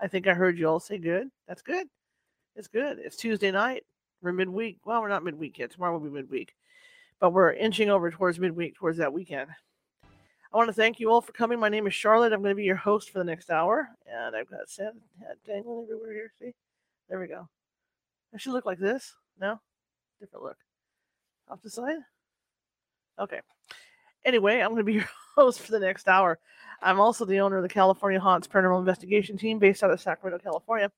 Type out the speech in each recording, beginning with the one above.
I think I heard you all say good. That's good. It's good. It's Tuesday night. We're midweek. Well, we're not midweek yet. Tomorrow will be midweek. But we're inching over towards midweek, towards that weekend. I want to thank you all for coming. My name is Charlotte. I'm going to be your host for the next hour. And I've got Sam dangling everywhere here. See? There we go. I should look like this. No? Different look. Off the side? Okay. Anyway, I'm going to be your host for the next hour. I'm also the owner of the California Haunts Paranormal Investigation Team based out of Sacramento, California.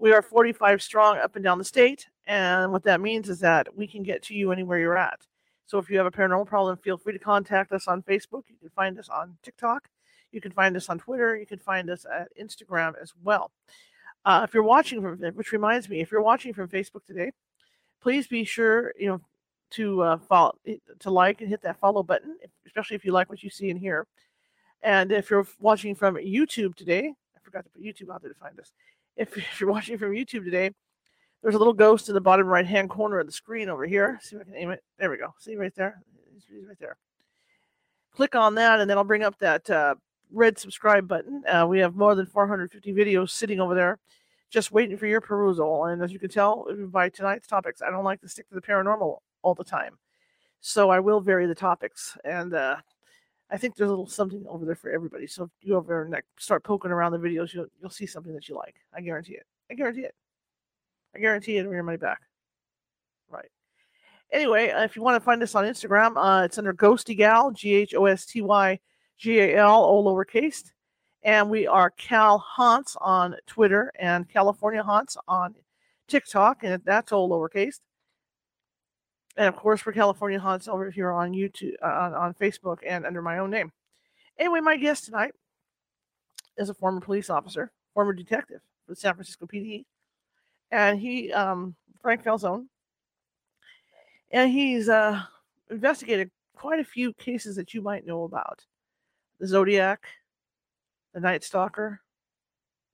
We are 45 strong up and down the state. And what that means is that we can get to you anywhere you're at. So if you have a paranormal problem, feel free to contact us on Facebook. You can find us on TikTok. You can find us on Twitter. You can find us at Instagram as well. Uh, if you're watching from, which reminds me, if you're watching from Facebook today, please be sure you know to uh, follow, to like and hit that follow button, especially if you like what you see and hear. And if you're watching from YouTube today, I forgot to put YouTube out there to find us. If, if you're watching from YouTube today, there's a little ghost in the bottom right hand corner of the screen over here. See if I can aim it. There we go. See right there. He's right there. Click on that, and then I'll bring up that uh, red subscribe button. Uh, we have more than 450 videos sitting over there just waiting for your perusal. And as you can tell by tonight's topics, I don't like to stick to the paranormal all the time. So I will vary the topics. And uh, I think there's a little something over there for everybody. So if you go over and start poking around the videos, you'll, you'll see something that you like. I guarantee it. I guarantee it. I guarantee it. Your money back. Right. Anyway, uh, if you want to find us on Instagram, uh, it's under Ghosty Gal, G H O S T Y G A L, all lowercase. And we are Cal Haunts on Twitter and California Haunts on TikTok, and that's all lowercase. And of course, for California Haunts over here on YouTube, uh, on, on Facebook, and under my own name. Anyway, my guest tonight is a former police officer, former detective for the San Francisco PD, and he, um, Frank Falzon, and he's uh, investigated quite a few cases that you might know about the Zodiac, the Night Stalker,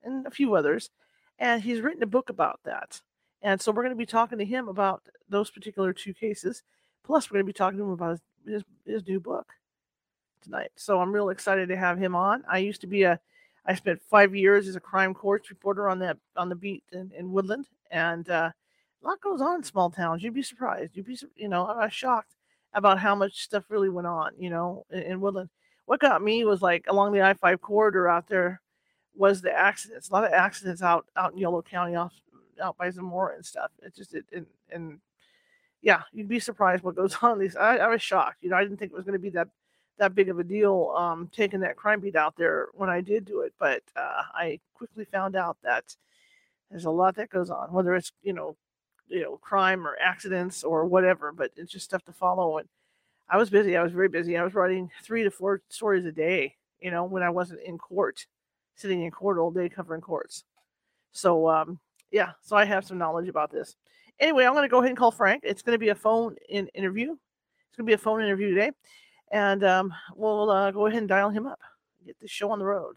and a few others. And he's written a book about that. And so we're going to be talking to him about those particular two cases. Plus, we're going to be talking to him about his, his, his new book tonight. So I'm real excited to have him on. I used to be a, I spent five years as a crime courts reporter on that on the beat in, in Woodland, and uh, a lot goes on in small towns. You'd be surprised. You'd be, you know, I was shocked about how much stuff really went on, you know, in, in Woodland what got me was like along the I five corridor out there was the accidents. A lot of accidents out out in Yolo County, off out by Zamora and stuff. It just it and, and yeah, you'd be surprised what goes on. These I, I was shocked. You know, I didn't think it was going to be that that big of a deal um, taking that crime beat out there when I did do it, but uh, I quickly found out that there's a lot that goes on, whether it's you know you know crime or accidents or whatever. But it's just stuff to follow and I was busy. I was very busy. I was writing three to four stories a day, you know, when I wasn't in court, sitting in court all day covering courts. So, um, yeah, so I have some knowledge about this. Anyway, I'm going to go ahead and call Frank. It's going to be a phone in interview. It's going to be a phone interview today. And um, we'll uh, go ahead and dial him up, get this show on the road.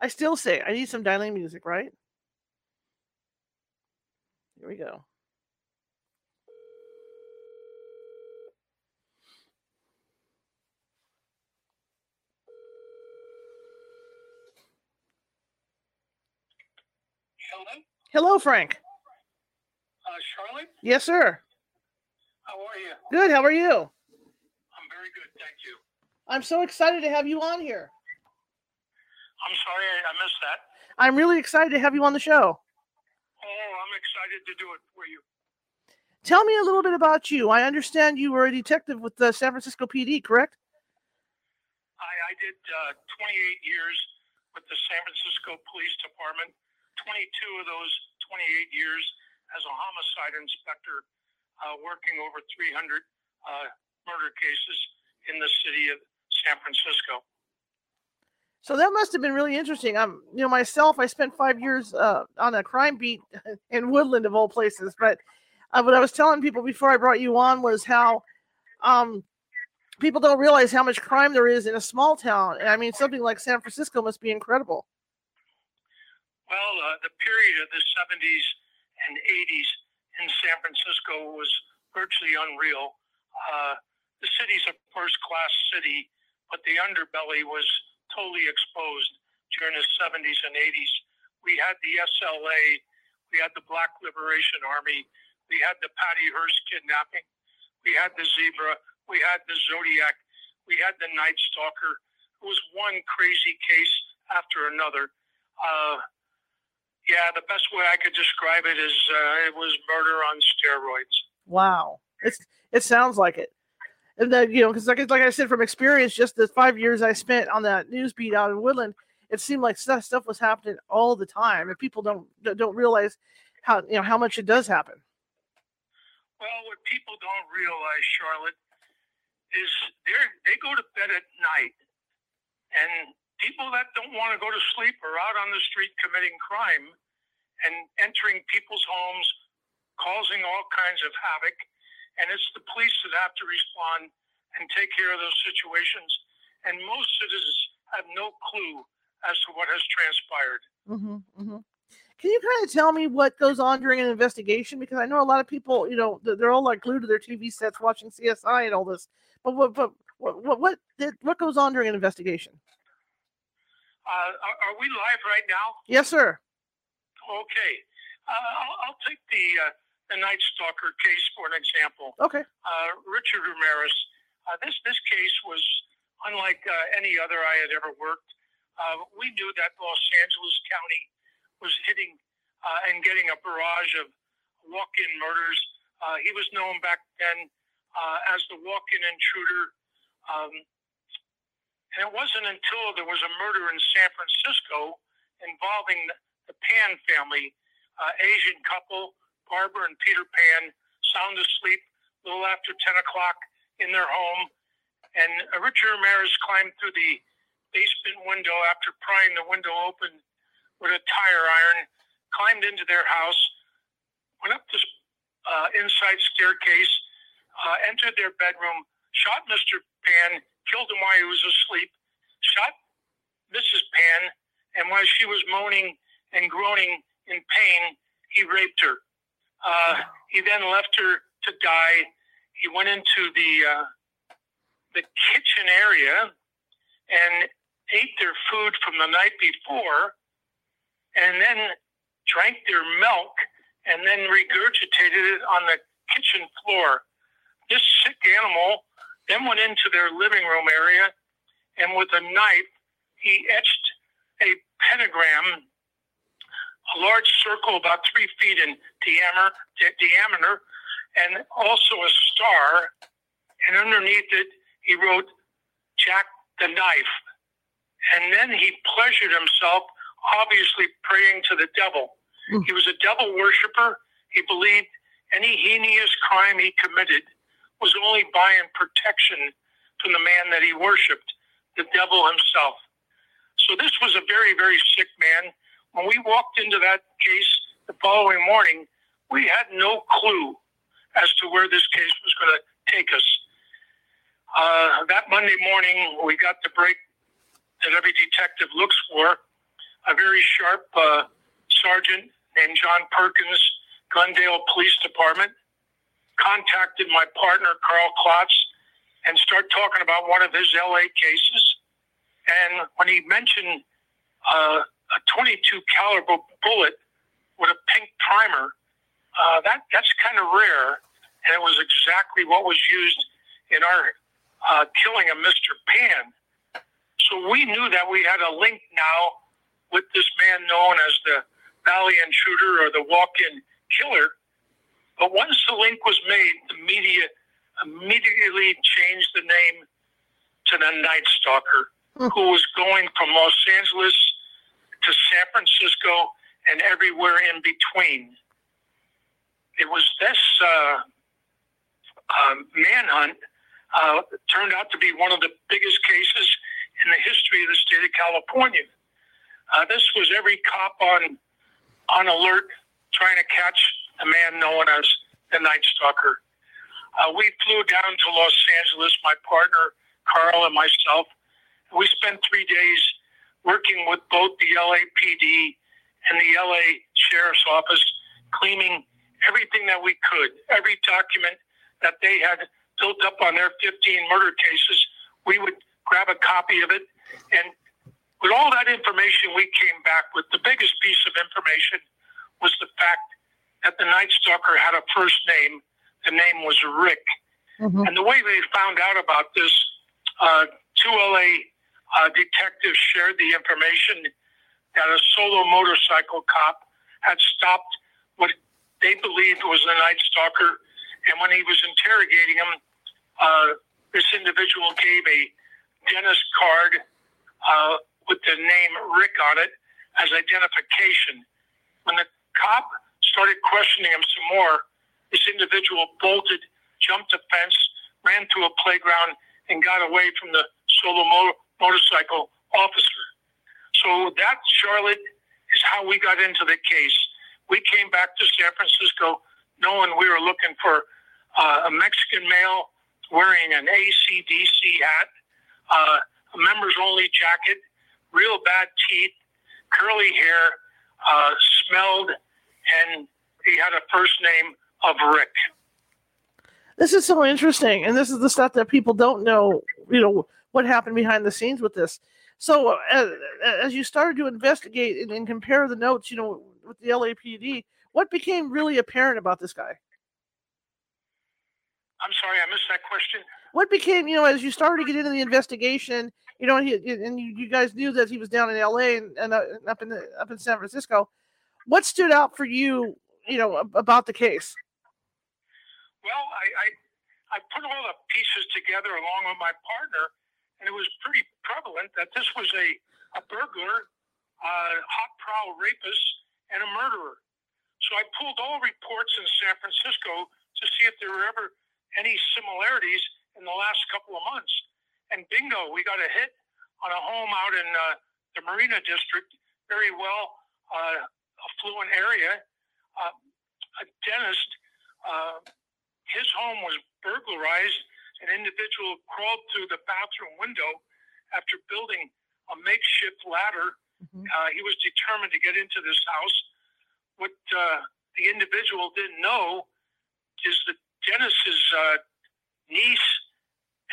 I still say I need some dialing music, right? Here we go. Hello? Frank. Uh, Charlotte? Yes, sir. How are you? Good. How are you? I'm very good, thank you. I'm so excited to have you on here. I'm sorry I, I missed that. I'm really excited to have you on the show. Oh, I'm excited to do it for you. Tell me a little bit about you. I understand you were a detective with the San Francisco PD, correct? I, I did uh, 28 years with the San Francisco Police Department 22 of those 28 years as a homicide inspector, uh, working over 300 uh, murder cases in the city of San Francisco. So that must have been really interesting. I'm, you know, myself, I spent five years uh, on a crime beat in Woodland of all places. But uh, what I was telling people before I brought you on was how um, people don't realize how much crime there is in a small town. And I mean, something like San Francisco must be incredible. Well, uh, the period of the 70s and 80s in San Francisco was virtually unreal. Uh, the city's a first class city, but the underbelly was totally exposed during the 70s and 80s. We had the SLA, we had the Black Liberation Army, we had the Patty Hearst kidnapping, we had the Zebra, we had the Zodiac, we had the Night Stalker. It was one crazy case after another. Uh, yeah, the best way I could describe it is uh, it was murder on steroids. Wow, it's it sounds like it. And then you know because like, like i said from experience just the five years i spent on that news beat out in woodland it seemed like stuff, stuff was happening all the time and people don't don't realize how you know how much it does happen. Well what people don't realize charlotte is they they go to bed at night and people that don't want to go to sleep are out on the street committing crime and entering people's homes causing all kinds of havoc and it's the police that have to respond and take care of those situations. And most citizens have no clue as to what has transpired. Mm-hmm, mm-hmm. Can you kind of tell me what goes on during an investigation? Because I know a lot of people, you know, they're all like glued to their TV sets watching CSI and all this. But what, but what, what, what, what goes on during an investigation? Uh, are, are, we live right now? Yes, sir. Okay. Uh, I'll, I'll, take the uh, the Night Stalker case, for an example. Okay. Uh, Richard Ramirez. Uh, this this case was unlike uh, any other I had ever worked. Uh, we knew that Los Angeles County was hitting uh, and getting a barrage of walk-in murders. Uh, he was known back then as the walk-in intruder. Um, and it wasn't until there was a murder in San Francisco involving the Pan family, Asian couple Barbara and Peter Pan sound asleep a little after 10 o'clock in their home. And Richard Ramirez climbed through the basement window after prying the window open with a tire iron, climbed into their house, went up this uh, inside staircase, uh, entered their bedroom, shot Mr. Pan, killed him while he was asleep, shot Mrs. Pan, and while she was moaning and groaning in pain, he raped her. Uh, he then left her to die. He went into the uh, the kitchen area and ate their food from the night before, and then drank their milk, and then regurgitated it on the kitchen floor. This sick animal then went into their living room area, and with a knife, he etched a pentagram a large circle about three feet in diameter, diameter and also a star. And underneath it, he wrote Jack the Knife. And then he pleasured himself, obviously praying to the devil. Mm. He was a devil worshiper. He believed any heinous crime he committed was only buying protection from the man that he worshiped, the devil himself. So this was a very, very sick man when we walked into that case the following morning, we had no clue as to where this case was going to take us. Uh, that Monday morning, we got the break that every detective looks for. A very sharp uh, sergeant named John Perkins, Glendale Police Department, contacted my partner, Carl Klotz, and started talking about one of his LA cases. And when he mentioned uh, a 22 caliber bullet with a pink primer. Uh, that that's kind of rare, and it was exactly what was used in our uh, killing of Mr. Pan. So we knew that we had a link now with this man known as the Valley Intruder or the Walk-in Killer. But once the link was made, the media immediately changed the name to the Night Stalker, hmm. who was going from Los Angeles to San Francisco and everywhere in between. It was this uh, uh, manhunt uh, turned out to be one of the biggest cases in the history of the state of California. Uh, this was every cop on on alert, trying to catch the man known as the Night Stalker. Uh, we flew down to Los Angeles, my partner Carl and myself. We spent three days working with both the LAPD and the LA Sheriff's Office, cleaning everything that we could, every document that they had built up on their 15 murder cases. We would grab a copy of it. And with all that information we came back with, the biggest piece of information was the fact that the Night Stalker had a first name. The name was Rick. Mm-hmm. And the way we found out about this, uh, two LA uh, detectives shared the information that a solo motorcycle cop had stopped what they believed was the Night Stalker. And when he was interrogating him, uh, this individual gave a dentist card uh, with the name Rick on it as identification. When the cop started questioning him some more, this individual bolted, jumped a fence, ran to a playground, and got away from the solo mo- motorcycle officer. So that, Charlotte, is how we got into the case. We came back to San Francisco knowing we were looking for uh, a Mexican male wearing an ACDC hat, uh, a members only jacket, real bad teeth, curly hair, uh, smelled, and he had a first name of Rick. This is so interesting, and this is the stuff that people don't know. You know what happened behind the scenes with this. So, uh, as you started to investigate and, and compare the notes, you know, with the LAPD, what became really apparent about this guy? I'm sorry, I missed that question. What became, you know, as you started to get into the investigation, you know, and, he, and you, you guys knew that he was down in L.A. and, and uh, up in the, up in San Francisco. What stood out for you, you know, about the case? Well, I, I, I put all the pieces together along with my partner, and it was pretty prevalent that this was a, a burglar, a hot prowl rapist, and a murderer. So I pulled all reports in San Francisco to see if there were ever any similarities in the last couple of months. And bingo, we got a hit on a home out in uh, the Marina District, very well uh, affluent area. Uh, a dentist, uh, his home was burglarized. An individual crawled through the bathroom window after building a makeshift ladder. Mm-hmm. Uh, he was determined to get into this house. What uh, the individual didn't know is that Dennis's uh, niece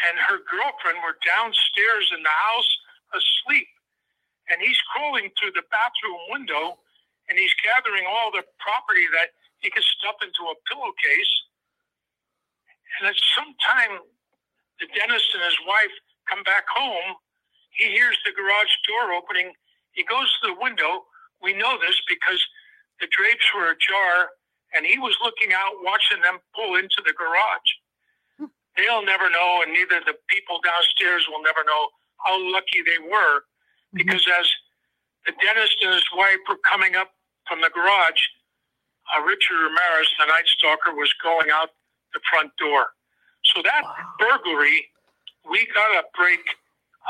and her girlfriend were downstairs in the house asleep. And he's crawling through the bathroom window and he's gathering all the property that he could stuff into a pillowcase. And at some time, the dentist and his wife come back home. He hears the garage door opening. He goes to the window. We know this because the drapes were ajar and he was looking out, watching them pull into the garage they'll never know, and neither the people downstairs will never know how lucky they were, mm-hmm. because as the dentist and his wife were coming up from the garage, uh, Richard Ramirez, the Night Stalker, was going out the front door. So that wow. burglary, we got a break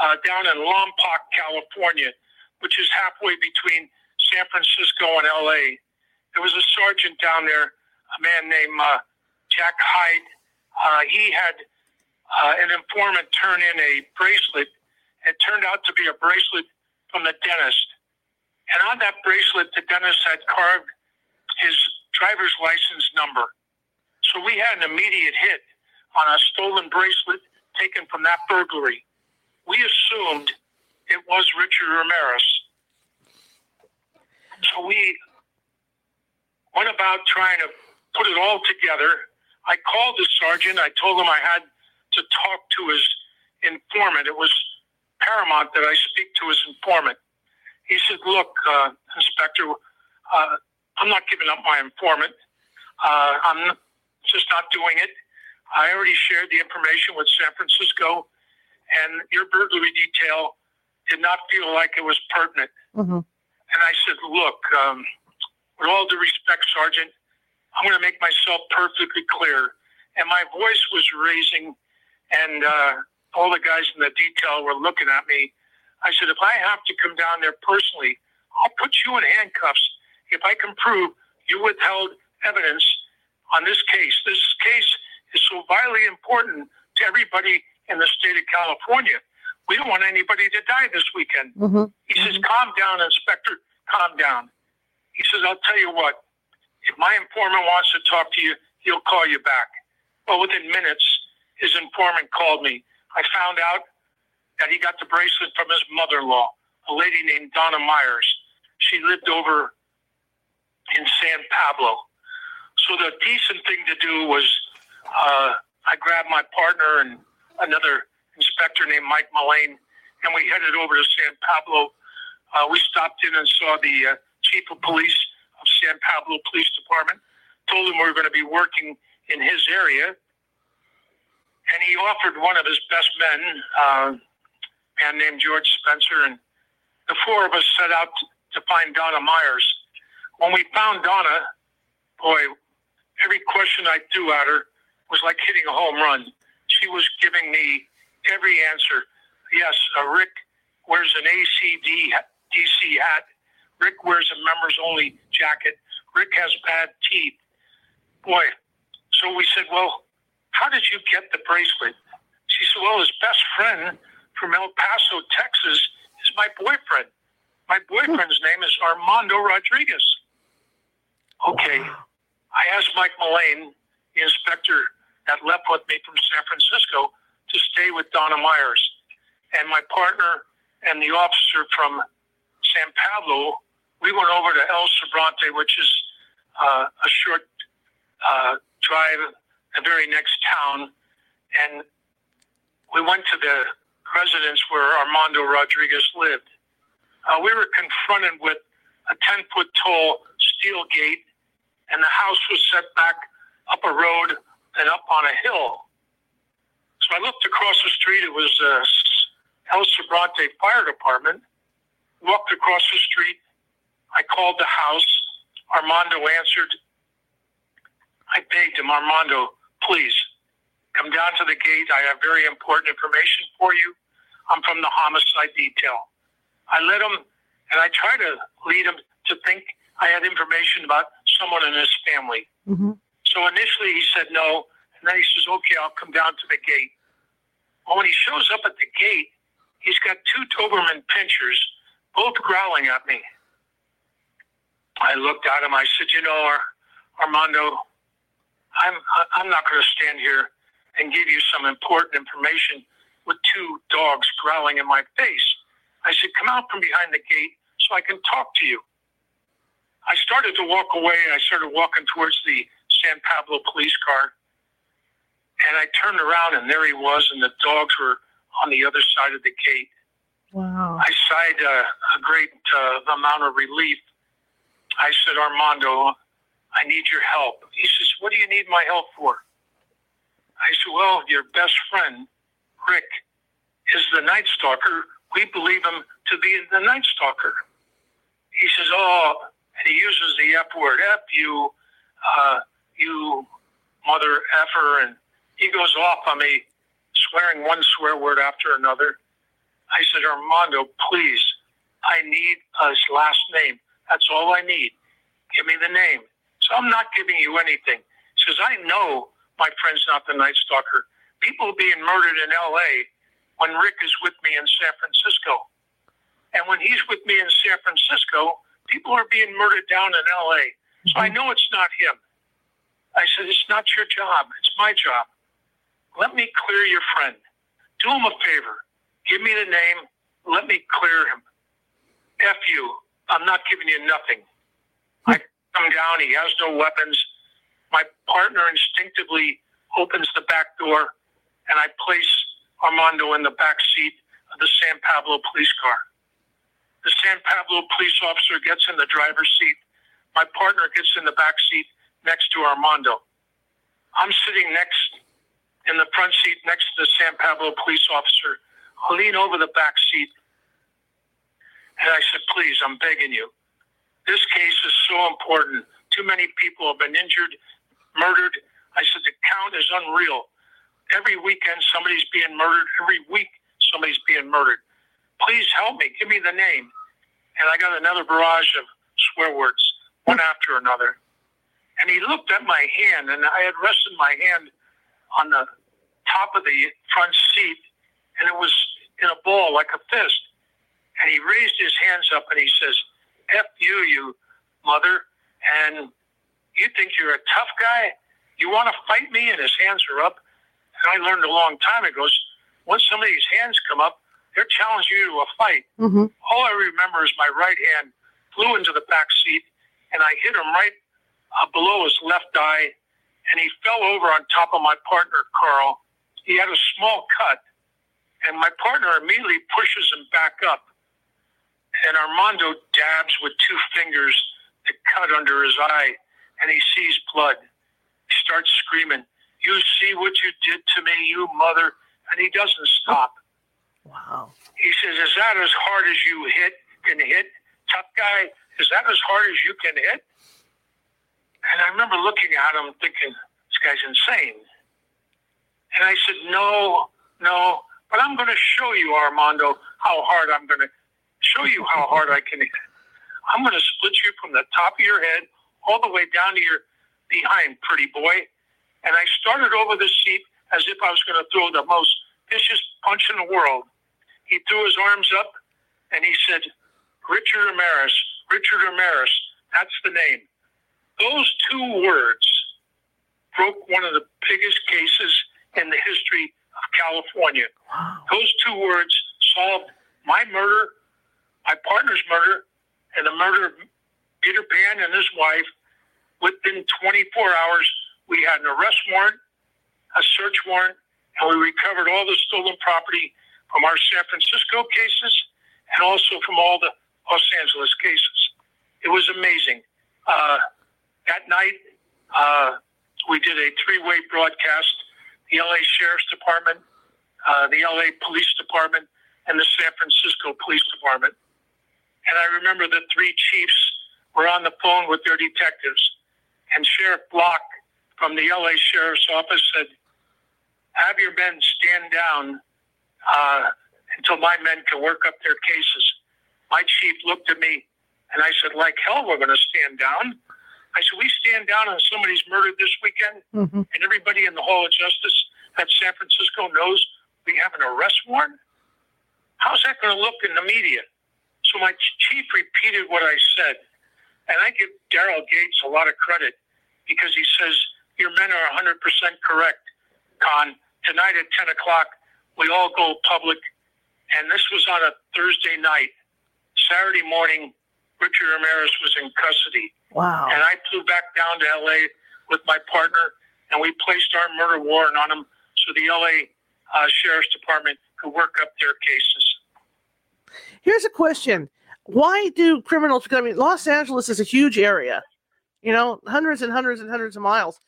uh, down in Lompoc, California, which is halfway between San Francisco and LA. There was a sergeant down there, a man named uh, Jack Hyde, uh, he had uh, an informant turn in a bracelet. It turned out to be a bracelet from the dentist. And on that bracelet, the dentist had carved his driver's license number. So we had an immediate hit on a stolen bracelet taken from that burglary. We assumed it was Richard Ramirez. So we went about trying to put it all together I called the sergeant. I told him I had to talk to his informant. It was paramount that I speak to his informant. He said, Look, uh, Inspector, uh, I'm not giving up my informant. Uh, I'm just not doing it. I already shared the information with San Francisco, and your burglary detail did not feel like it was pertinent. Mm-hmm. And I said, Look, um, with all due respect, Sergeant, I'm going to make myself perfectly clear. And my voice was raising, and uh, all the guys in the detail were looking at me. I said, if I have to come down there personally, I'll put you in handcuffs if I can prove you withheld evidence on this case. This case is so vitally important to everybody in the state of California. We don't want anybody to die this weekend. Mm-hmm. He says, calm down, Inspector, calm down. He says, I'll tell you what, if my informant wants to talk to you, he'll call you back. Well, within minutes, his informant called me. I found out that he got the bracelet from his mother in law, a lady named Donna Myers. She lived over in San Pablo. So the decent thing to do was uh, I grabbed my partner and another inspector named Mike Mullane, and we headed over to San Pablo. Uh, we stopped in and saw the uh, chief of police of San Pablo Police Department, told him we were going to be working in his area, and he offered one of his best men, uh, man named George Spencer, and the four of us set out to find Donna Myers. When we found Donna, boy, every question I threw at her was like hitting a home run. She was giving me every answer. Yes, Rick wears an ACD DC hat. Rick wears a members only jacket. Rick has bad teeth. Boy, so we said, well, how did you get the bracelet? She said, well, his best friend from El Paso, Texas, is my boyfriend. My boyfriend's name is Armando Rodriguez. Okay. I asked Mike Mullane, the inspector that left with me from San Francisco, to stay with Donna Myers. And my partner and the officer from San Pablo, we went over to El Sobrante, which is uh, a short uh, drive, the very next town. And we went to the residence where Armando Rodriguez lived. Uh, we were confronted with a 10 foot tall steel gate, and the house was set back up a road and up on a hill. So I looked across the street. It was uh, El Sobrante Fire Department. Walked across the street. I called the house. Armando answered. I begged him, Armando, please come down to the gate. I have very important information for you. I'm from the homicide detail. I let him, and I try to lead him to think I had information about someone in his family. Mm-hmm. So initially he said no, and then he says, okay, I'll come down to the gate. Well, when he shows up at the gate, he's got two Doberman pinschers, both growling at me. I looked at him. I said, you know, Armando, I'm I'm not going to stand here and give you some important information with two dogs growling in my face. I said, come out from behind the gate so I can talk to you. I started to walk away. and I started walking towards the San Pablo police car. And I turned around and there he was, and the dogs were on the other side of the gate. Wow. I sighed uh, a great uh, amount of relief. I said, Armando, I need your help. He says, What do you need my help for? I said, Well, your best friend, Rick, is the Night Stalker. We believe him to be the Night Stalker. He says, Oh, and he uses the F word, F you, uh, you mother effer, and he goes off on me, swearing one swear word after another. I said, Armando, please, I need his last name. That's all I need. Give me the name. So I'm not giving you anything. He says, I know my friend's not the Night Stalker. People being murdered in L.A. when Rick is with me in San Francisco. And when he's with me in San Francisco, people are being murdered down in L.A. So I mhm. know it's not him. I said, it's not your job. It's my job. Let me clear your friend. Do him a favor. Give me the name. Let me clear him. F you. I'm not giving you nothing. Hmm. I come down. He has no weapons. My partner instinctively opens the back door, and I place Armando in the back seat of the San Pablo police car. The San Pablo police officer gets in the driver's seat. My partner gets in the back seat next to Armando. I'm sitting next in the front seat next to the San Pablo police officer. I lean over the back seat and I said, please, I'm begging you. This case is so important. Too many people have been injured, murdered. I said, the count is unreal. Every weekend, somebody's being murdered. Every week, somebody's being murdered. please help me. Give me the name. And I got another barrage of swear words, one after another. And he looked at my hand, and I had rested my hand on the top of the front seat, and it was in a ball like a fist. And he raised his hands up and he says, F you, you mother. And you think you're a tough guy? You want to fight me? And his hands are up. And I learned a long time ago, once somebody's hands come up, they're challenging you to a fight. Mm-hmm. All I remember is my right hand flew into the back seat, and I hit him right uh, below his left eye, and he fell over on top of my partner, Carl. He had a small cut, and my partner immediately pushes him back up. And Armando dabs with two fingers the cut under his eye, and he sees blood. He starts screaming, You see what you did to me, you mother. And he doesn't stop. Wow. He says, Is that as hard as you hit can hit? Tough guy, is that as hard as you can hit? And I remember looking at him thinking, This guy's insane. And I said, No, no, but I'm going to show you, Armando, how hard I'm going to show you how hard I can hit. I'm going to split you from the top of your head all the way down to your behind, pretty boy. And I started over the seat as if I was going to throw the most vicious punch in the world. He threw his arms up and he said, Richard Ramirez, Richard Ramirez, that's the name. Those two words broke one of the biggest cases in the history of California. Wow. Those two words solved my murder, my partner's murder, and the murder of Peter Pan and his wife. Within 24 hours, we had an arrest warrant, a search warrant, and we recovered all the stolen property from our San Francisco cases and also from all the Los Angeles cases. It was amazing. Uh, that night, uh, we did a three-way broadcast: the LA Sheriff's Department, uh, the LA Police Department, and the San Francisco Police Department. And I remember the three chiefs were on the phone with their detectives, and Sheriff Block from the LA Sheriff's Office said, "Have your men stand down uh, until my men can work up their cases." My chief looked at me, and I said, "Like hell, we're going to stand down." I said, "We stand down on somebody's murdered this weekend." Mm-hmm. and everybody in the Hall of Justice at San Francisco knows we have an arrest warrant? How's that going to look in the media? So my chief repeated what I said. And I give Daryl Gates a lot of credit because he says, Your men are 100% correct, Con. Tonight at 10 o'clock, we all go public. And this was on a Thursday night. Saturday morning, Richard Ramirez was in custody. Wow. And I flew back down to LA with my partner, and we placed our murder warrant on him so the LA uh, Sheriff's Department could work up their cases. Here's a question. Why do criminals, I mean, Los Angeles is a huge area, you know, hundreds and hundreds and hundreds of miles.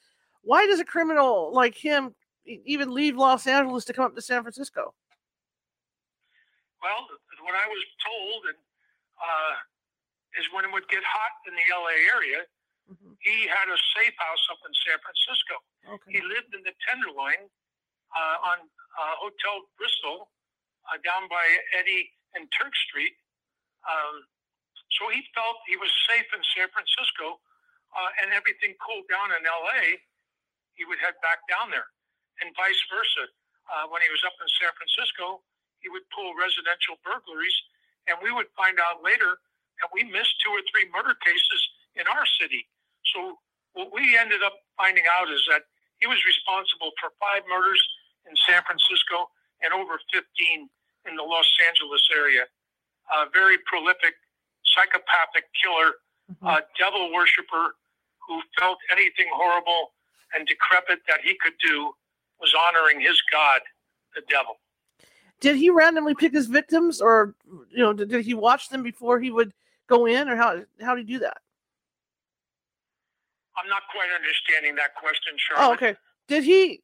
Why does a criminal like him even leave Los Angeles to come up to San Francisco? Well, what I was told and uh, is when it would get hot in the LA area, Mhm. he had a safe house up in San Francisco. He lived in the Tenderloin uh, on uh, Hotel Bristol uh, down by Eddy and Turk Street. Um, so he felt he was safe in San Francisco, uh, and everything cooled down in LA. He would head back down there, and vice versa. Uh, when he was up in San Francisco, he would pull residential burglaries, and we would find out later that we missed two or three murder cases in our city. So what we ended up finding out is that he was responsible for five murders in San Francisco and over 15 in the Los Angeles area. A very prolific, psychopathic killer, Mhm. uh, devil worshiper who felt anything horrible and decrepit that he could do was honoring his god, the devil. Did he randomly pick his victims, or you know, did, did he watch them before he would go in, or how how did he do that? I'm not quite understanding that question, Charlotte. Oh, okay. Did he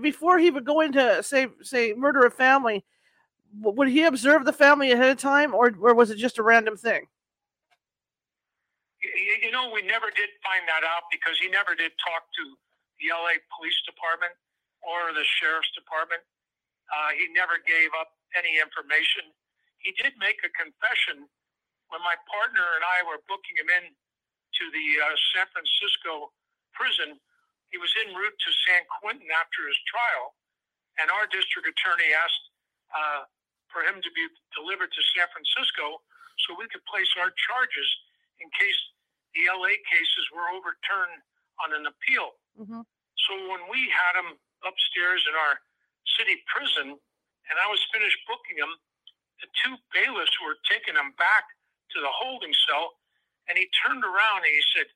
before he would go into say say murder a family? Would he observe the family ahead of time, or or was it just a random thing? Y- y- You know, we never did find that out because he never did talk to the LA Police Department or the Sheriff's Department. Uh, he never gave up any information. he did make a confession when my partner and I were booking him in to the uh, San Francisco prison. He was en route to San Quentin after his trial, and our district attorney asked uh, for him to be delivered to San Francisco so we could place our charges in case the LA cases were overturned on an appeal. Mm-hmm. So when we had him upstairs in our city prison, and I was finished booking him, the two bailiffs were taking him back to the holding cell, and he turned around and he said,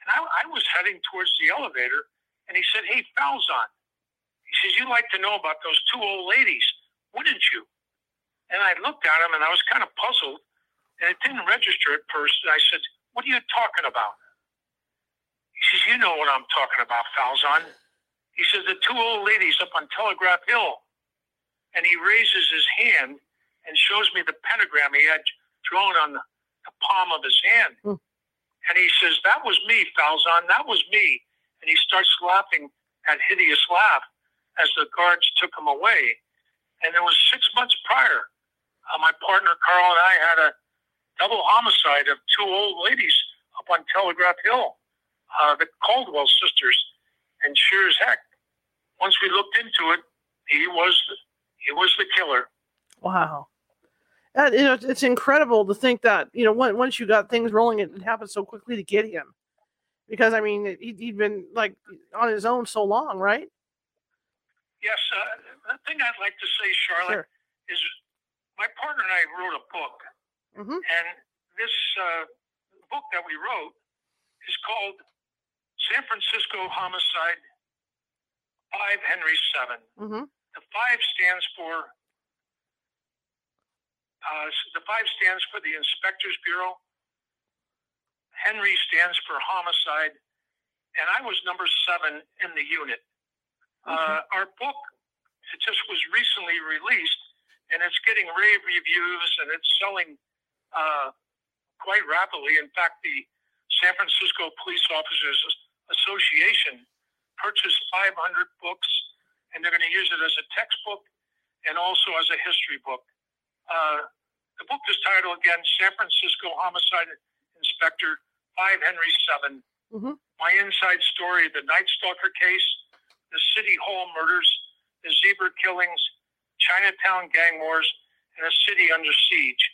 and I, I was heading towards the elevator, and he said, "Hey, Falzon," he says, "You'd like to know about those two old ladies, wouldn't you?" And I looked at him, and I was kind of puzzled, and it didn't register at first. I said, "What are you talking about?" He says, "You know what I'm talking about, Falzon." He says, "The two old ladies up on Telegraph Hill," and he raises his hand and shows me the pentagram he had drawn on the, palm of his hand. Hmm. And he says, That was me, Falzon. That was me. And he starts laughing that hideous laugh as the guards took him away. And it was six months prior. Uh, my partner Carl and I had a double homicide of two old ladies up on Telegraph Hill, uh, the Caldwell sisters. And sure as heck, once we looked into it, he was he was the killer. Wow. That, you know, it's- incredible to think that you know once you got things rolling, it, happened so quickly to get him. Because I mean, he, he'd been like on his own so long, right? Yes, uh, the thing I'd like to say, Charlotte, Sure. is my partner and I wrote a book, Mm-hmm. and this uh, book that we wrote is called San Francisco Homicide Five Henry Seven. Mm-hmm. The five stands for uh, the five stands for the Inspectors Bureau. Henry stands for homicide, and I was number seven in the unit. Uh, our book it just was recently released, and it's getting rave reviews, and it's selling uh, quite rapidly. In fact, the San Francisco Police Officers Association purchased 500 books, and they're going to use it as a textbook and also as a history book. Uh, the book is titled again San Francisco Homicide Inspector 5 Henry 7. Mhm. My inside story the Night Stalker case, the City Hall murders, the zebra killings, Chinatown gang wars, and a city under siege.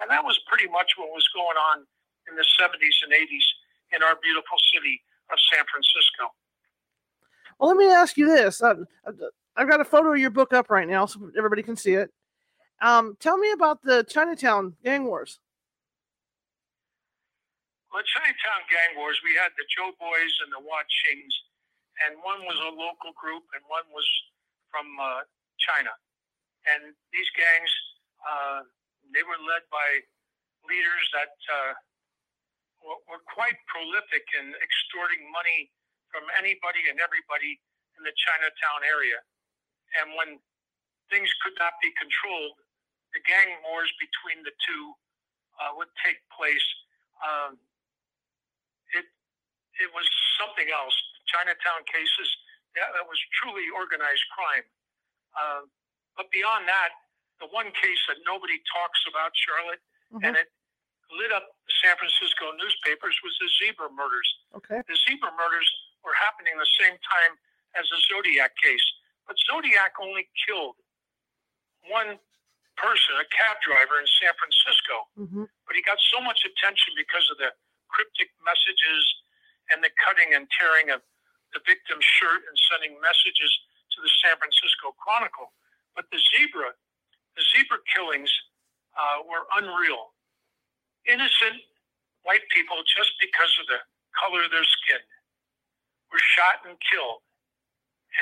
And that was pretty much what was going on in the 70s and 80s in our beautiful city of San Francisco. Well, let me ask you this. Uh, uh, I've got a photo of your book up right now, so everybody can see it. Um, tell me about the Chinatown gang wars. Well, at Chinatown Gang Wars, we had the Joe Boys and the Wah Chings, and one was a local group and one was from uh, China. And these gangs, uh, they were led by leaders that uh, were, quite prolific in extorting money from anybody and everybody in the Chinatown area. And when things could not be controlled, the gang wars between the two uh, would take place. Um, it it was something else. Chinatown cases that, that was truly organized crime. Uh, but beyond that, the one case that nobody talks about, Charlotte, Mhm. and it lit up the San Francisco newspapers was the zebra murders. Okay. The zebra murders were happening the same time as the Zodiac case, but Zodiac only killed one person, a cab driver in San Francisco Mm-hmm. but he got so much attention because of the cryptic messages and the cutting and tearing of the victim's shirt and sending messages to the San Francisco Chronicle. But the zebra, the zebra killings uh, were unreal. Innocent white people, just because of the color of their skin, were shot and killed.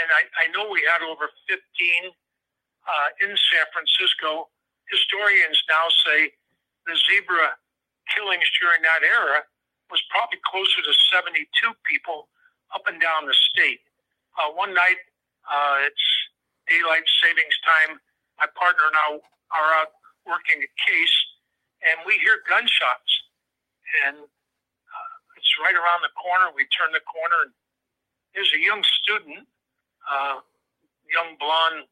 And I, I know we had over 15 uh, in San Francisco. Historians now say the zebra killings during that era was probably closer to 72 people up and down the state. Uh, one night, uh, it's daylight savings time. My partner and I are out working a case, and we hear gunshots. And uh, it's right around the corner. We turn the corner, and there's a young student, uh, young blonde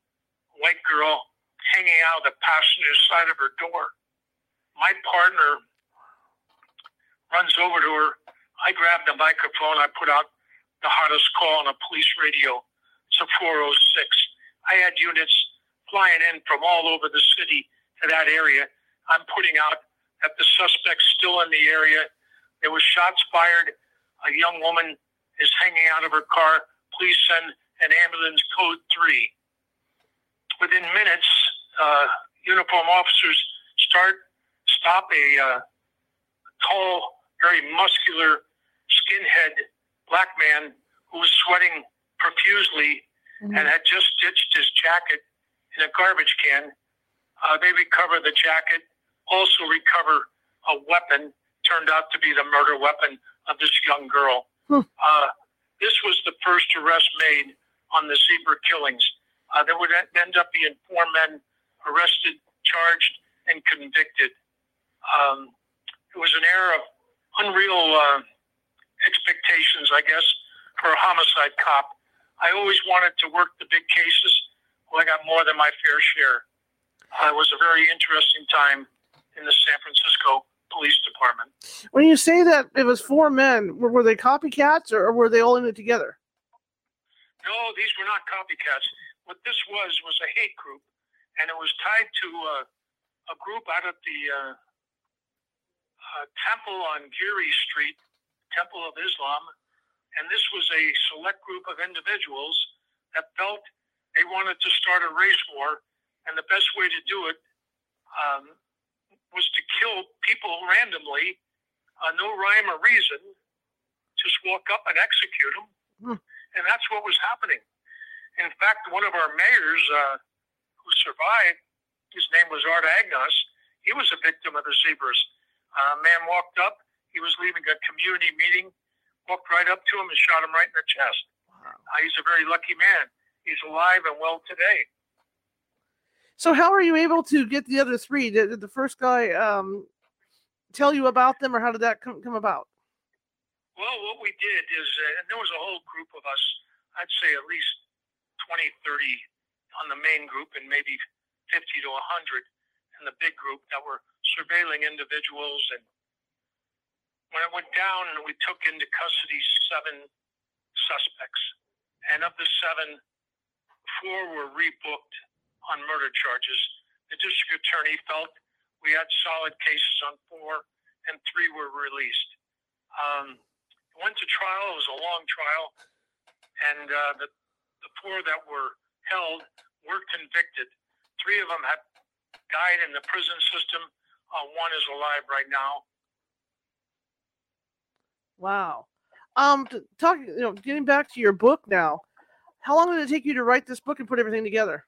white girl, hanging out the passenger side of her door. My partner runs over to her. I grab the microphone. I put out the hottest call on a police radio. It's a 406. I had units flying in from all over the city to that area. I'm putting out that the suspect's still in the area. There was shots fired. A young woman is hanging out of her car. Please send an ambulance code three. Within minutes, uh, uniform officers start stop a uh, tall, very muscular, skinhead black man who was sweating profusely mm-hmm. and had just stitched his jacket in a garbage can. Uh, they recover the jacket, also recover a weapon, turned out to be the murder weapon of this young girl. Hmm. Uh, this was the first arrest made on the zebra killings. Uh, there would end up being four men arrested, charged, and convicted. Um, it was an era of unreal uh, expectations, I guess, for a homicide cop. I always wanted to work the big cases. Well, I got more than my fair share. Uh, it was a very interesting time in the San Francisco Police Department. When you say that it was four men, were, were they copycats or, or were they all in it together? No, these were not copycats. What this was was a hate group, and it was tied to uh, a group out of the uh, uh, temple on Geary Street, Temple of Islam, and this was a select group of individuals that felt they wanted to start a race war, and the best way to do it um, was to kill people randomly, uh, no rhyme or reason, just walk up and execute them, hmm. and that's what was happening. In fact, one of our mayors uh, who survived, his name was Art Agnos, he was a victim of the zebras. A man walked up. He was leaving a community meeting, walked right up to him and shot him right in the chest. Wow. Uh, he's a very lucky man. He's alive and well today. So, how are you able to get the other three? Did, did the first guy um, tell you about them, or how did that come, come about? Well, what we did is, uh, and there was a whole group of us, I'd say at least 20, 30 on the main group, and maybe 50 to 100 in the big group that were surveilling individuals. And when it went down, we took into custody seven suspects. And of the seven, four were rebooked on murder charges. The district attorney felt we had solid cases on four, and three were released. Um, went to trial. It was a long trial, and uh, the the four that were held were convicted. Three of them have died in the prison system uh, one is alive right now. Wow. Um, talk. You know, getting back to your book now. How long did it take you to write this book and put everything together?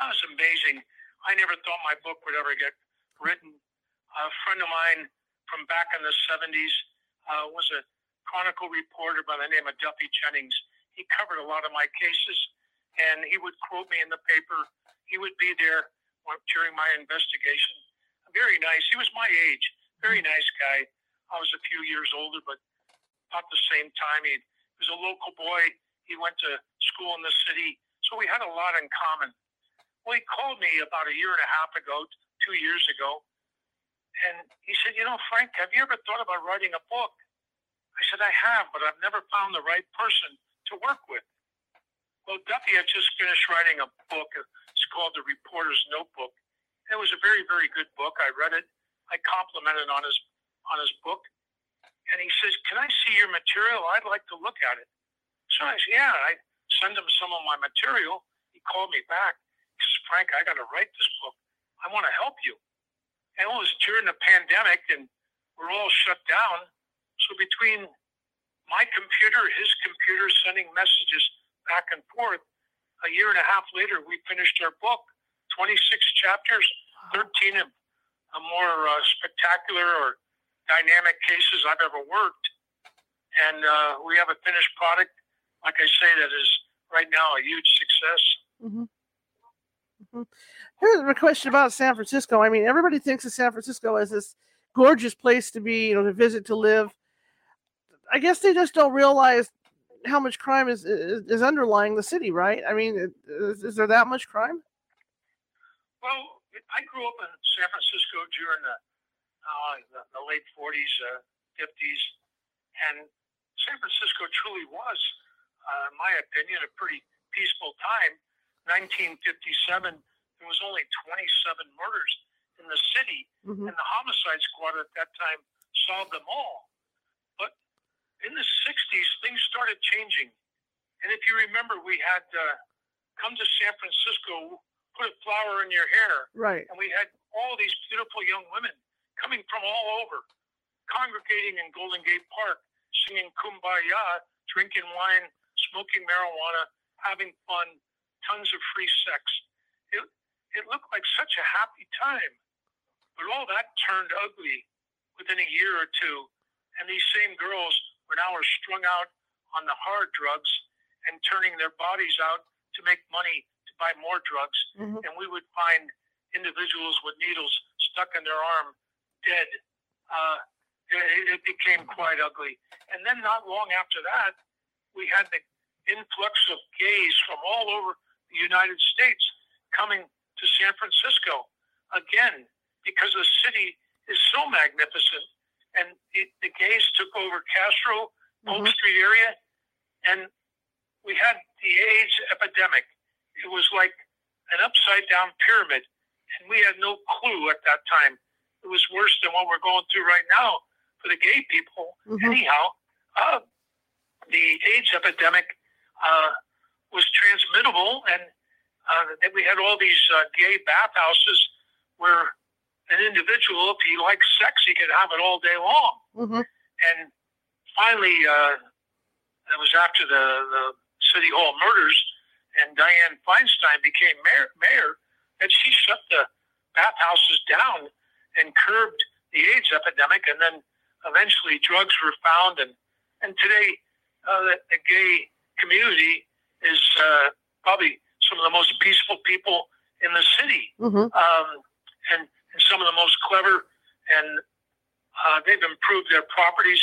That was amazing. I never thought my book would ever get written. A friend of mine from back in the 70s uh, was a Chronicle reporter by the name of Duffy Jennings. He covered a lot of my cases, and he would quote me in the paper. He would be there during my investigation very nice. He was my age, very nice guy. I was a few years older, but about the same time. He was a local boy. He went to school in the city, so we had a lot in common. Well, he called me about a year and a half ago, two years ago, and he said, "You know, Frank, have you ever thought about writing a book?" I said, "I have, but I've never found the right person to work with." Well, Duffy had just finished writing a book. It's called The Reporter's Notebook, it was a very, very good book. I read it. I complimented on his on his book, and he says, "Can I see your material? I'd like to look at it." So I said, "Yeah." I send him some of my material. He called me back. He says, "Frank, I got to write this book. I want to help you." And it was during the pandemic, and we're all shut down. So between my computer, his computer, sending messages back and forth, a year and a half later, we finished our book. 26 chapters, 13 of a more uh, spectacular or dynamic cases I've ever worked. And uh, we have a finished product, like I say, that is right now a huge success. Mm-hmm. Mm-hmm. Here's a question about San Francisco. I mean, everybody thinks of San Francisco as this gorgeous place to be, you know, to visit, to live. I guess they just don't realize how much crime is is, is underlying the city, right? I mean, is, is there that much crime? Well, I grew up in San Francisco during the uh, the, the late 40s, uh, 50s, and San Francisco truly was, uh, in my opinion, a pretty peaceful time. 1957, there was only 27 murders in the city, hmm and the homicide squad at that time solved them all. But in the 60s, things started changing. And if you remember, we had uh, come to San Francisco, put a flower in your hair, Right. and we had all these beautiful young women coming from all over, congregating in Golden Gate Park, singing kumbaya, drinking wine, smoking marijuana, having fun, tons of free sex. It, it looked like such a happy time. But all that turned ugly within a year or two, and these same girls were now are strung out on the hard drugs and turning their bodies out to make money to buy more drugs hmm and we would find individuals with needles stuck in their arm, dead. Uh, it, it became quite ugly. And then, not long after that, we had the influx of gays from all over the United States coming to San Francisco again because the city is so magnificent. And it, the gays took over Castro, Polk Mhm. Street area, and we had the AIDS epidemic. It was like an upside down pyramid, and we had no clue at that time. It was worse than what we're going through right now for the gay people. Mhm. Anyhow, uh, the AIDS epidemic uh, was transmittable, and uh, that we had all these uh, gay bathhouses where an individual, if he likes sex, he could have it all day long. hmm And finally, uh, it was after the, the City Hall murders, and Dianne Feinstein became mayor, mayor that she shut the bathhouses down and curbed the AIDS epidemic. And then eventually drugs were found. And, and today, uh, the, the gay community is uh, probably some of the most peaceful people in the city hmm um, and, and some of the most clever, and uh, they've improved their properties.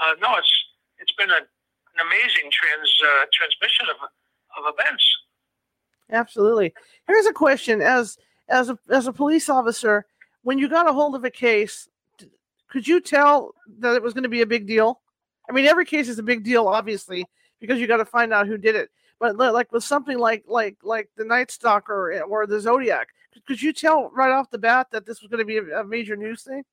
Uh, no, it's it's been a, an amazing trans uh, transmission of of events. Absolutely. Here's a question: as as a as a police officer, when you got a hold of a case, could you tell that it was going to be a big deal? I mean, every case is a big deal, obviously, because you got to find out who did it. But like with something like like like the Night Stalker eh, or the Zodiac, could- you tell right off the bat that this was going to be a, a major news thing?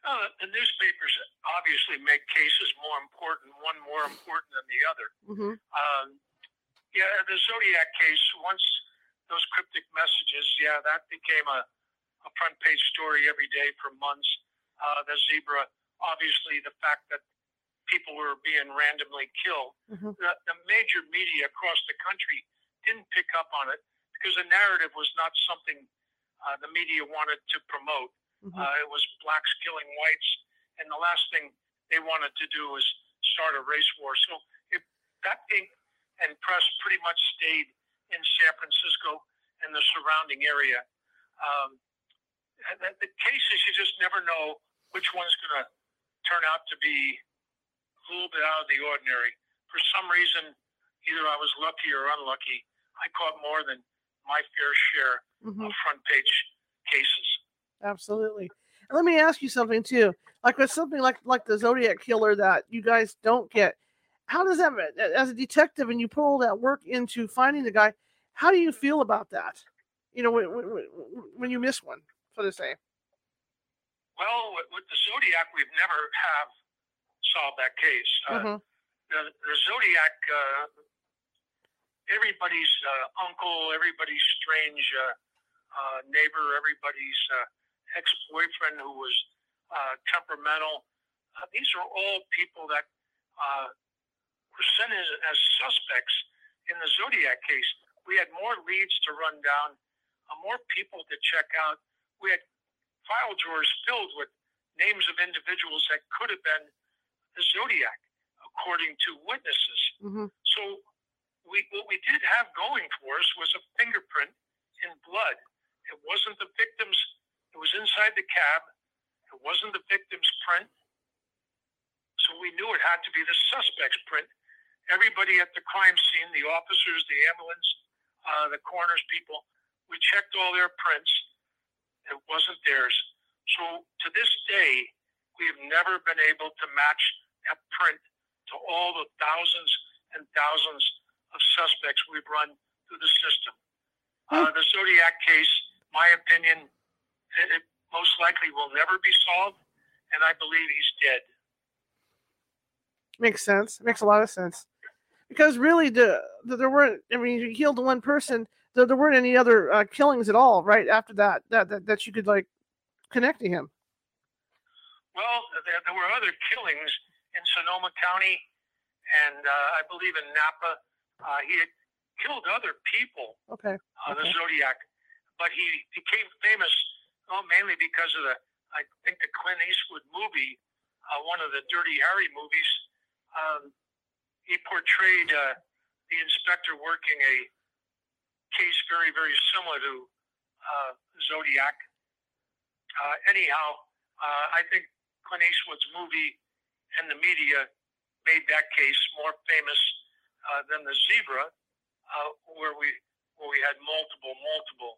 Uh, the newspapers obviously make cases more important, one more important than the other. hmm Um, yeah, the Zodiac case, once those cryptic messages, yeah, that became a, a front page story every day for months. Uh, the zebra, obviously, the fact that people were being randomly killed. Mhm. The, the major media across the country didn't pick up on it because the narrative was not something uh, the media wanted to promote. Mhm. Uh, it was blacks killing whites, and the last thing they wanted to do was start a race war. So if that ink and press pretty much stayed in San Francisco and the surrounding area. Um, the, the cases, you just never know which one's going to turn out to be a little bit out of the ordinary. For some reason, either I was lucky or unlucky. I caught more than my fair share hmm of front page cases. Absolutely. And let me ask you something too. Like with something like like the Zodiac killer that you guys don't get, how does that as a detective and you put all that work into finding the guy? How do you feel about that? You know, when, when, when you miss one, so to say. Well, with the Zodiac, we've never have solved that case. Uh, hmm the, the Zodiac, uh, everybody's uh, uncle, everybody's strange uh, uh, neighbor, everybody's uh, ex-boyfriend who was uh, temperamental. Uh, these are all people that uh, were sent as, as suspects in the Zodiac case. We had more leads to run down, uh, more people to check out. We had file drawers filled with names of individuals that could have been the Zodiac, according to witnesses. hmm So we, what we did have going for us was a fingerprint in blood. It wasn't the victim's, it was inside the cab. It wasn't the victim's print. So we knew it had to be the suspect's print. Everybody at the crime scene, the officers, the ambulance, uh, the coroner's people, We checked all their prints. It wasn't theirs. So to this day, we have never been able to match that print to all the thousands and thousands of suspects we've run through the system. Uh, the Zodiac case, my opinion, it, it most likely will never be solved, and I believe he's dead. Makes sense. Makes a lot of sense. Because really, the, the there weren't. I mean, you killed one person. There, there weren't any other uh, killings at all, right? After that, that that that you could like connect to him. Well, there, there were other killings in Sonoma County, and uh, I believe in Napa. Uh, he had killed other people. Okay. Uh, Okay. The Zodiac, but he became famous mainly because of the I think the Clint Eastwood movie, uh, one of the Dirty Harry movies. Um, he portrayed uh, the inspector working a case very very similar to uh, Zodiac. Uh, anyhow, uh, I think Clint Eastwood's movie and the media made that case more famous uh, than the zebra, uh, where we where we had multiple multiple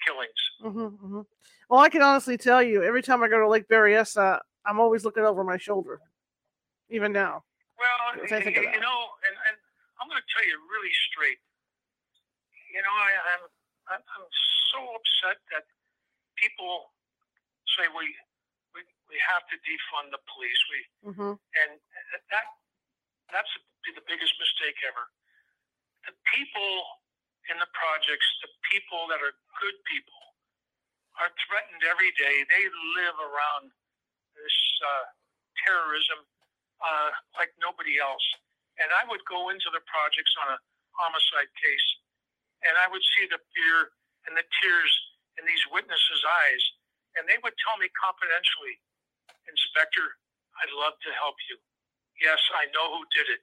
killings. hmm hmm Well, I can honestly tell you, every time I go to Lake Berryessa, I'm always looking over my shoulder, even now. Well, you, you know, and, and I'm going to tell you really straight. You know, I, I'm I'm I'm so upset that people say we we have to defund the police. We hmm and that that's the biggest mistake ever. The people in the projects, the people that are good people, are threatened every day. They live around this uh, terrorism uh, like nobody else. And I would go into the projects on a homicide case, and I would see the fear and the tears in these witnesses' eyes, and they would tell me confidentially, Inspector, I'd love to help you. Yes, I know who did it.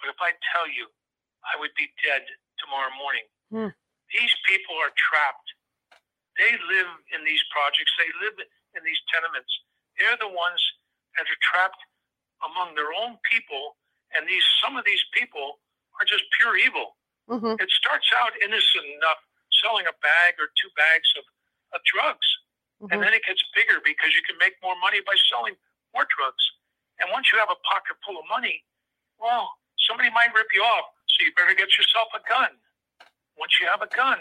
But if I tell you, I would be dead tomorrow morning. Hmm. These people are trapped. They live in these projects, they live in these tenements. They're the ones that are trapped among their own people, and these some of these people are just pure evil. hmm It starts out innocent enough, selling a bag or two bags of, of drugs. And hmm then it gets bigger because you can make more money by selling more drugs. And once you have a pocket full of money, well, somebody might rip you off. So you better get yourself a gun. Once you have a gun,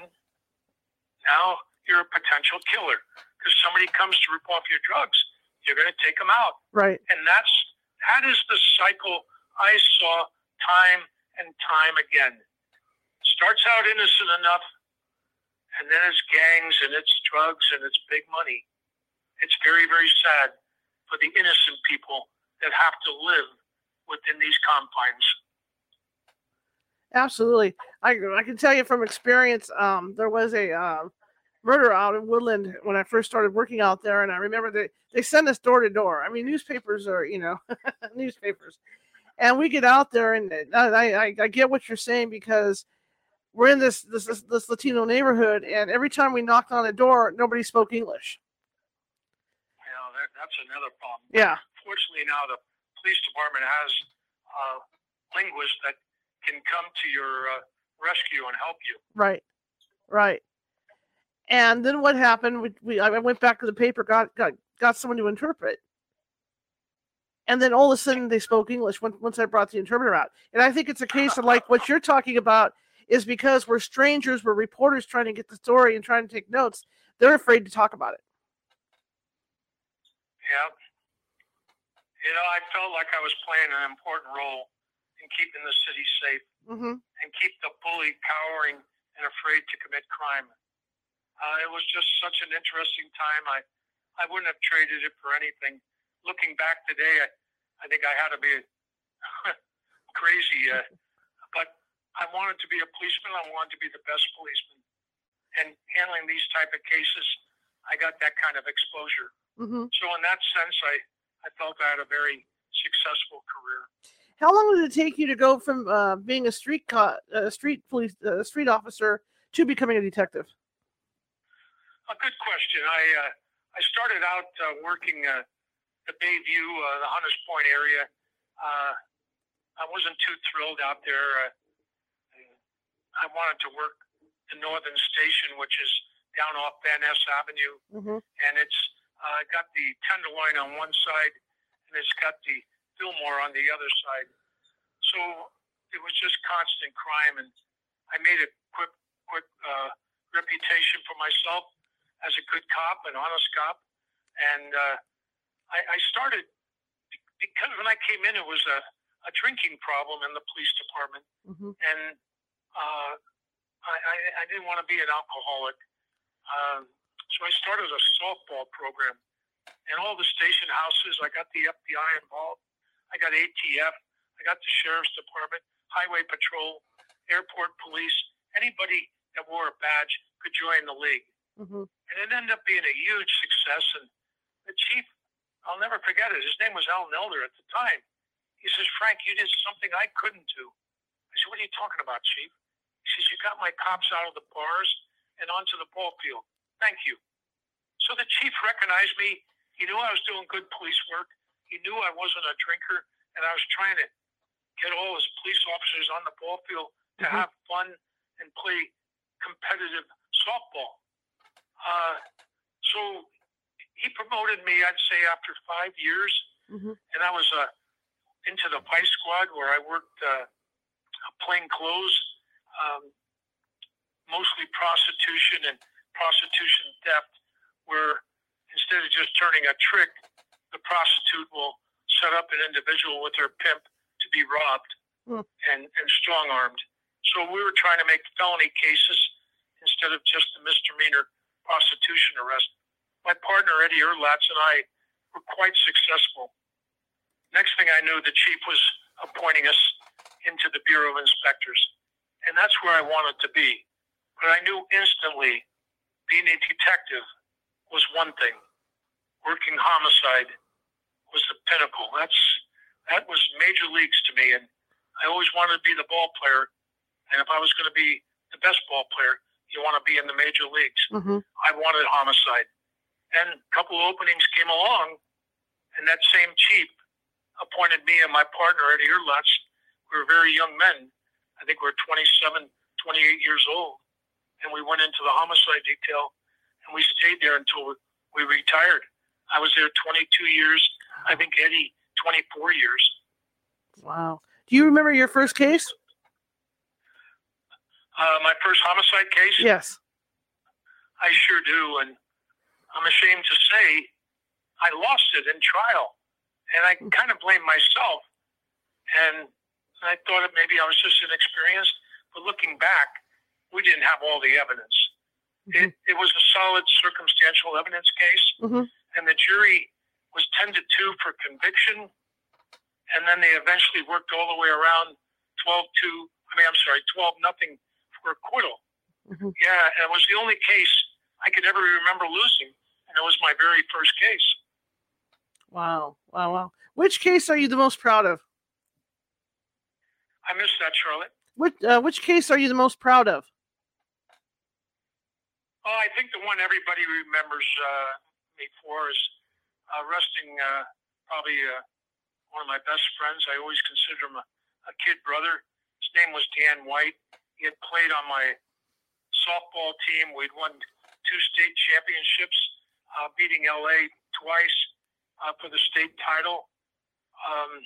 now you're a potential killer because somebody comes to rip off your drugs. You're going to take them out. Right. And that's that is the cycle I saw time and time again. Starts out innocent enough, and then it's gangs and it's drugs and it's big money. It's very, very sad for the innocent people that have to live within these confines. Absolutely. I I can tell you from experience. Um, there was a uh, murder out in Woodland when I first started working out there, and I remember they they send us door to door. I mean, newspapers are you know newspapers, and we get out there, and I, I I get what you're saying because we're in this this this, this Latino neighborhood, and every time we knocked on a door, nobody spoke English. Yeah, that, that's another problem. Yeah. Fortunately, now the police department has uh, linguists that can come to your uh, rescue and help you. Right, right. And then what happened? We, we I went back to the paper, got got got someone to interpret, and then all of a sudden they spoke English once once I brought the interpreter out. And I think it's a case of like what you're talking about is because we're strangers, we're reporters trying to get the story and trying to take notes. They're afraid to talk about it. Yeah. You know, I felt like I was playing an important role in keeping the city safe hmm and keep the bully cowering and afraid to commit crime. Uh, it was just such an interesting time. I, I wouldn't have traded it for anything. Looking back today, I, I think I had to be crazy, uh, I wanted to be a policeman. I wanted to be the best policeman. And handling these type of cases, I got that kind of exposure. hmm So in that sense, I, I felt I had a very successful career. How long did it take you to go from uh, being a street co- uh, street police uh, street officer to becoming a detective? A good question. I uh, I started out uh, working uh, the Bayview, uh, the Hunters Point area. Uh, I wasn't too thrilled out there. I wanted to work the Northern Station, which is down off Van Ness Avenue, Mm-hmm. and it's uh, got the Tenderloin on one side, and it's got the Fillmore on the other side. So it was just constant crime, and I made a quick, quick uh, reputation for myself as a good cop, an honest cop, and uh, I, I started because when I came in, it was a, a drinking problem in the police department, Mm-hmm. and uh, I, I, I didn't want to be an alcoholic. Um, so I started a softball program. In all the station houses, I got the FBI involved. I got ATF. I got the sheriff's department, highway patrol, airport police. Anybody that wore a badge could join the league. Mm-hmm. And it ended up being a huge success. And the chief, I'll never forget it. His name was Al Nelder at the time. He says, Frank, you did something I couldn't do. I said, What are you talking about, chief? Says, You got my cops out of the bars and onto the ball field. Thank you. So the chief recognized me. He knew I was doing good police work. He knew I wasn't a drinker, and I was trying to get all his police officers on the ball field to Mhm. have fun and play competitive softball. Uh, so he promoted me, I'd say, after five years, Mm-hmm. and I was uh, into the vice squad where I worked uh, plain clothes, um, mostly prostitution and prostitution theft, where instead of just turning a trick, the prostitute will set up an individual with her pimp to be robbed Hmm. and, and strong armed. So we were trying to make felony cases instead of just a misdemeanor prostitution arrest. My partner, Eddie Erdelatz, and I were quite successful. Next thing I knew, the chief was appointing us into the Bureau of Inspectors. And that's where I wanted to be. But I knew instantly being a detective was one thing. Working homicide was the pinnacle. That's that was major leagues to me and I always wanted to be the ball player. And if I was going to be the best ball player, you want to be in the major leagues. Mm-hmm. I wanted homicide. And a couple of openings came along, and that same chief appointed me and my partner, Eddie Erdelatz. We were very young men. I think we're 27, 28 years old. And we went into the homicide detail, and we stayed there until we, we retired. I was there 22 years. I think Eddie, 24 years. Wow. Do you remember your first case? Uh, my first homicide case? Yes. I sure do. And I'm ashamed to say I lost it in trial. And I kind of blame myself. And I thought that maybe I was just inexperienced. But looking back, we didn't have all the evidence. It, it was a solid circumstantial evidence case. Mhm. And the jury was 10 to 2 for conviction. And then they eventually worked all the way around 12 to, I mean, I'm sorry, 12 nothing for acquittal. Mhm. Yeah, and it was the only case I could ever remember losing, and it was my very first case. Wow. Wow. Wow. Which case are you the most proud of? I missed that, Charlotte. Which uh, which case are you the most proud of? Oh, I think the one everybody remembers uh, me for is arresting uh, probably uh, one of my best friends. I always consider him a, a kid brother. His name was Dan White. He had played on my softball team. We'd won two state championships, uh, beating LA twice uh, for the state title. Um,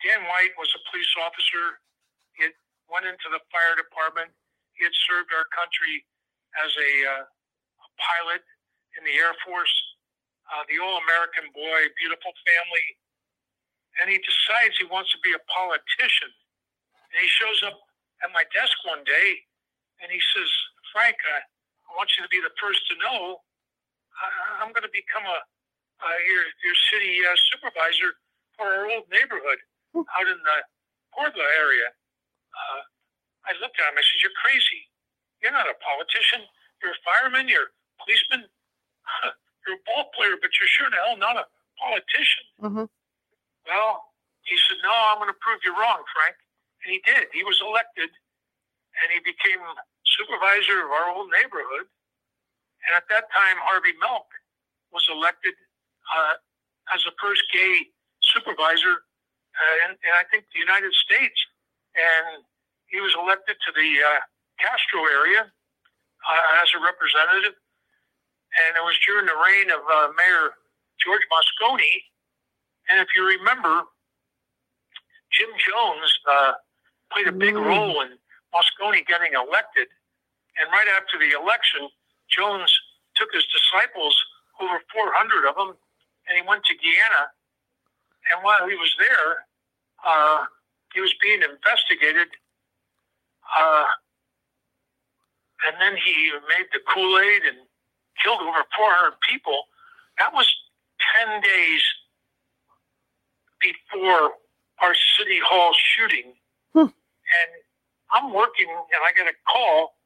Dan White was a police officer. He had went into the fire department. He had served our country as a, uh, a pilot in the Air Force. Uh, the all-American boy, beautiful family, and he decides he wants to be a politician. And he shows up at my desk one day, and he says, "Frank, I, I want you to be the first to know. I, I'm going to become a your your city uh, supervisor for our old neighborhood out in the Portola area." Uh, I looked at him. I said, "You're crazy. You're not a politician. You're a fireman. You're a policeman. you're a ball player, but you're sure the hell not a politician." Mm-hmm. Well, he said, "No, I'm going to prove you wrong, Frank." And he did. He was elected, and he became supervisor of our old neighborhood. And at that time, Harvey Milk was elected uh, as the first gay supervisor uh, in, in, I think, the United States. And he was elected to the uh, Castro area, uh, as a representative, and it was during the reign of uh, Mayor George Moscone. And if you remember, Jim Jones uh, played a big Mm. role in Moscone getting elected. And right after the election, Jones took his disciples, over 400 of them, and he went to Guyana. And while he was there, uh, he was being investigated. Uh, and then he made the Kool Aid and killed over 400 people. That was 10 days before our City Hall shooting. Hmm. And I'm working, and I get a call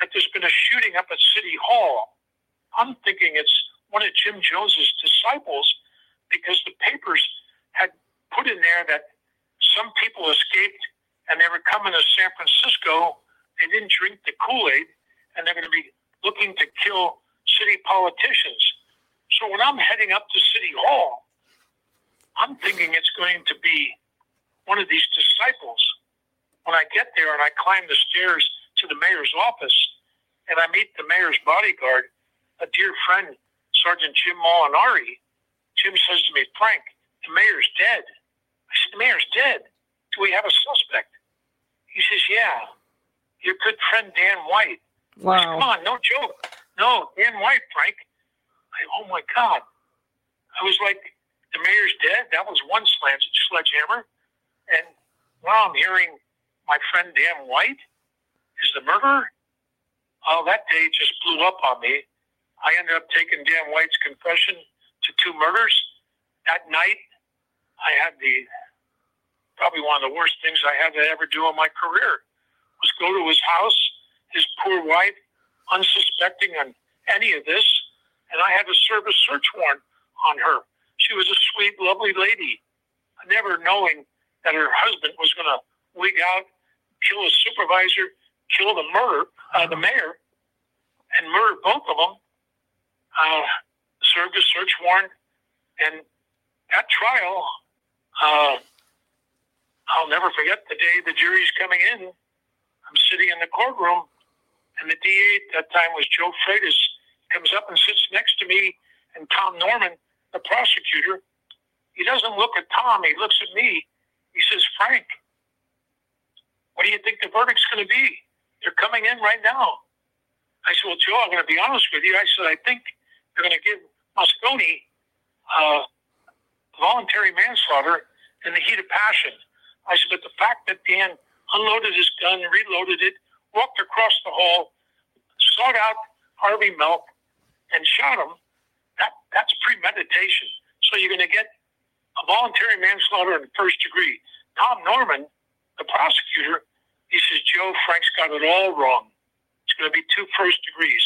that there's been a shooting up at City Hall. I'm thinking it's one of Jim Jones's disciples because the papers had put in there that some people escaped and they were coming to San Francisco. They didn't drink the Kool Aid and they're going to be looking to kill city politicians. So when I'm heading up to City Hall, I'm thinking it's going to be one of these disciples. When I get there and I climb the stairs to the mayor's office and I meet the mayor's bodyguard, a dear friend, Sergeant Jim Molinari, Jim says to me, Frank, the mayor's dead. I said, the mayor's dead. Do we have a suspect? He says, yeah, your good friend Dan White. I said, Come on, no joke. No, Dan White, Frank. I, oh my God. I was like, the mayor's dead. That was one sledgehammer. And now I'm hearing my friend Dan White is the murderer. Oh, that day just blew up on me. I ended up taking Dan White's confession to two murders. That night, I had the probably one of the worst things I had to ever do in my career was go to his house, his poor wife, unsuspecting on any of this, and I had to serve a search warrant on her. She was a sweet, lovely lady, never knowing that her husband was going to wig out, kill a supervisor, kill the murder, uh, the mayor, and murder both of them. Uh, served a search warrant, and that trial, uh, I'll never forget the day the jury's coming in. I'm sitting in the courtroom, and the DA at that time was Joe Freitas. Comes up and sits next to me and Tom Norman, the prosecutor. He doesn't look at Tom. He looks at me. He says, Frank, what do you think the verdict's going to be? They're coming in right now. I said, Well, Joe, I'm going to be honest with you. I said, I think they're going to give Moscone uh, voluntary manslaughter in the heat of passion. I said, But the fact that Dan unloaded his gun, reloaded it, walked across the hall, sought out Harvey Milk, and shot him, that, that's premeditation. So you're going to get a voluntary manslaughter in the first degree. Tom Norman, the prosecutor, he says, Joe, Frank's got it all wrong. It's going to be two first degrees.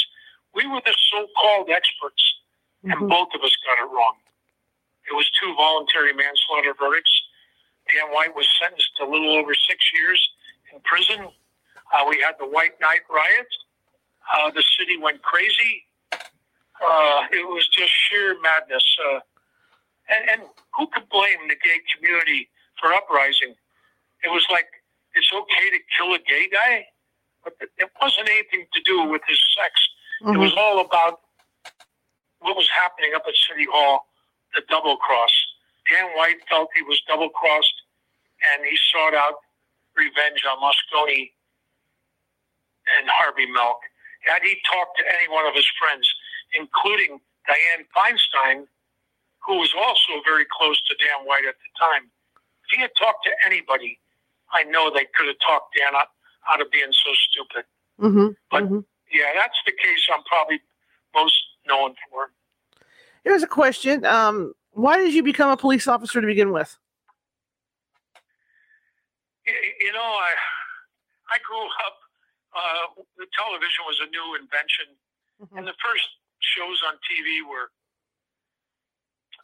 We were the so called experts, and Mhm. both of us got it wrong. It was two voluntary manslaughter verdicts. Dan White was sentenced to a little over six years in prison. Uh, we had the White Night riots. Uh, the city went crazy. Uh, it was just sheer madness. Uh, and, and who could blame the gay community for uprising? It was like it's okay to kill a gay guy, but it wasn't anything to do with his sex. It Mhm. was all about what was happening up at City Hall, the double cross. Dan White felt he was double crossed, and he sought out revenge on Moscone and Harvey Milk. Had he talked to any one of his friends, including Dianne Feinstein, who was also very close to Dan White at the time, if he had talked to anybody, I know they could have talked Dan out, out of being so stupid. Mhm. But- Mhm. Yeah, that's the case I'm probably most known for. Here's a question. Um, why did you become a police officer to begin with? You know, I I grew up. Uh, the television was a new invention, Mhm. and the first shows on TV were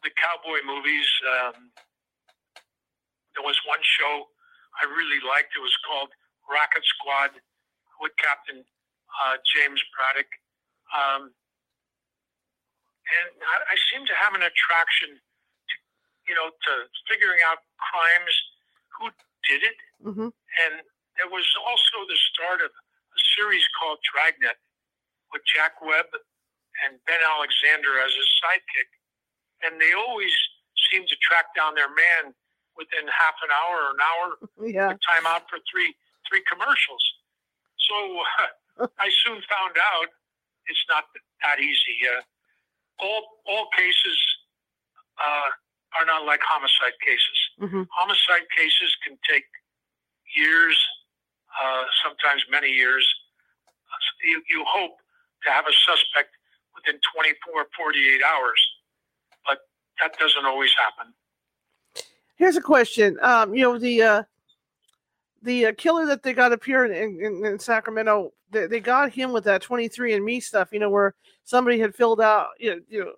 the cowboy movies. Um, there was one show I really liked. It was called Rocket Squad with Captain uh, James Braddock. Um, and I, I seem to have an attraction, to, you know, to figuring out crimes, who did it, Mhm. and there was also the start of a series called Dragnet. with Jack Webb and Ben Alexander as his sidekick, and they always seem to track down their man within half an hour or an hour. Yeah. Time out for three three commercials. So I soon found out it's not that easy. Uh, all all cases uh, are not like homicide cases. hmm Homicide cases can take years, uh, sometimes many years. You, you hope to have a suspect within 24, 48 hours, but that doesn't always happen. Here's a question. Um, you know the uh, the uh, killer that they got up here in, in, in Sacramento. They, they got him with that 23 and Me stuff. You know where somebody had filled out you know, you know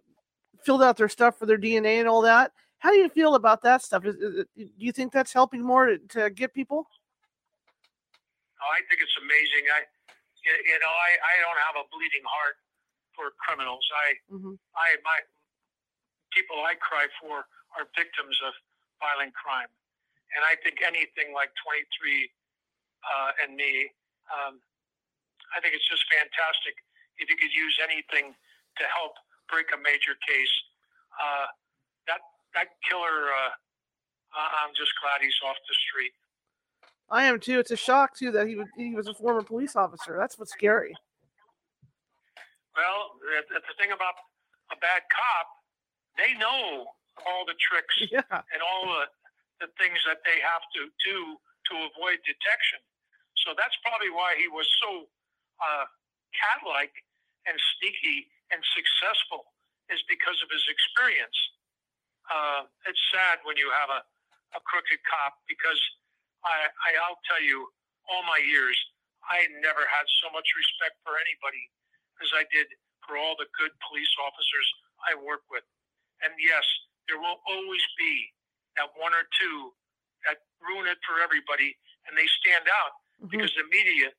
filled out their stuff for their DNA and all that. How do you feel about that stuff? Is, is do you think that's helping more to, to get people? Oh, I think it's amazing. I, you know, I, I don't have a bleeding heart for criminals. I, hmm I, my people I cry for are victims of violent crime, and I think anything like 23 uh, and me, um, I think it's just fantastic. If you could use anything to help break a major case, uh, that that killer, uh, I'm just glad he's off the street. I am too. It's a shock too that he was he was a former police officer. That's what's scary. Well, the, the thing about a bad cop, they know all the tricks Yeah. and all the, the things that they have to do to avoid detection. So that's probably why he was so uh, cat-like and sneaky and successful, is because of his experience. Uh, it's sad when you have a, a crooked cop because I, I, I'll tell you, all my years, I never had so much respect for anybody as I did for all the good police officers I work with. And yes, there will always be that one or two that ruin it for everybody and they stand out Mhm. because the media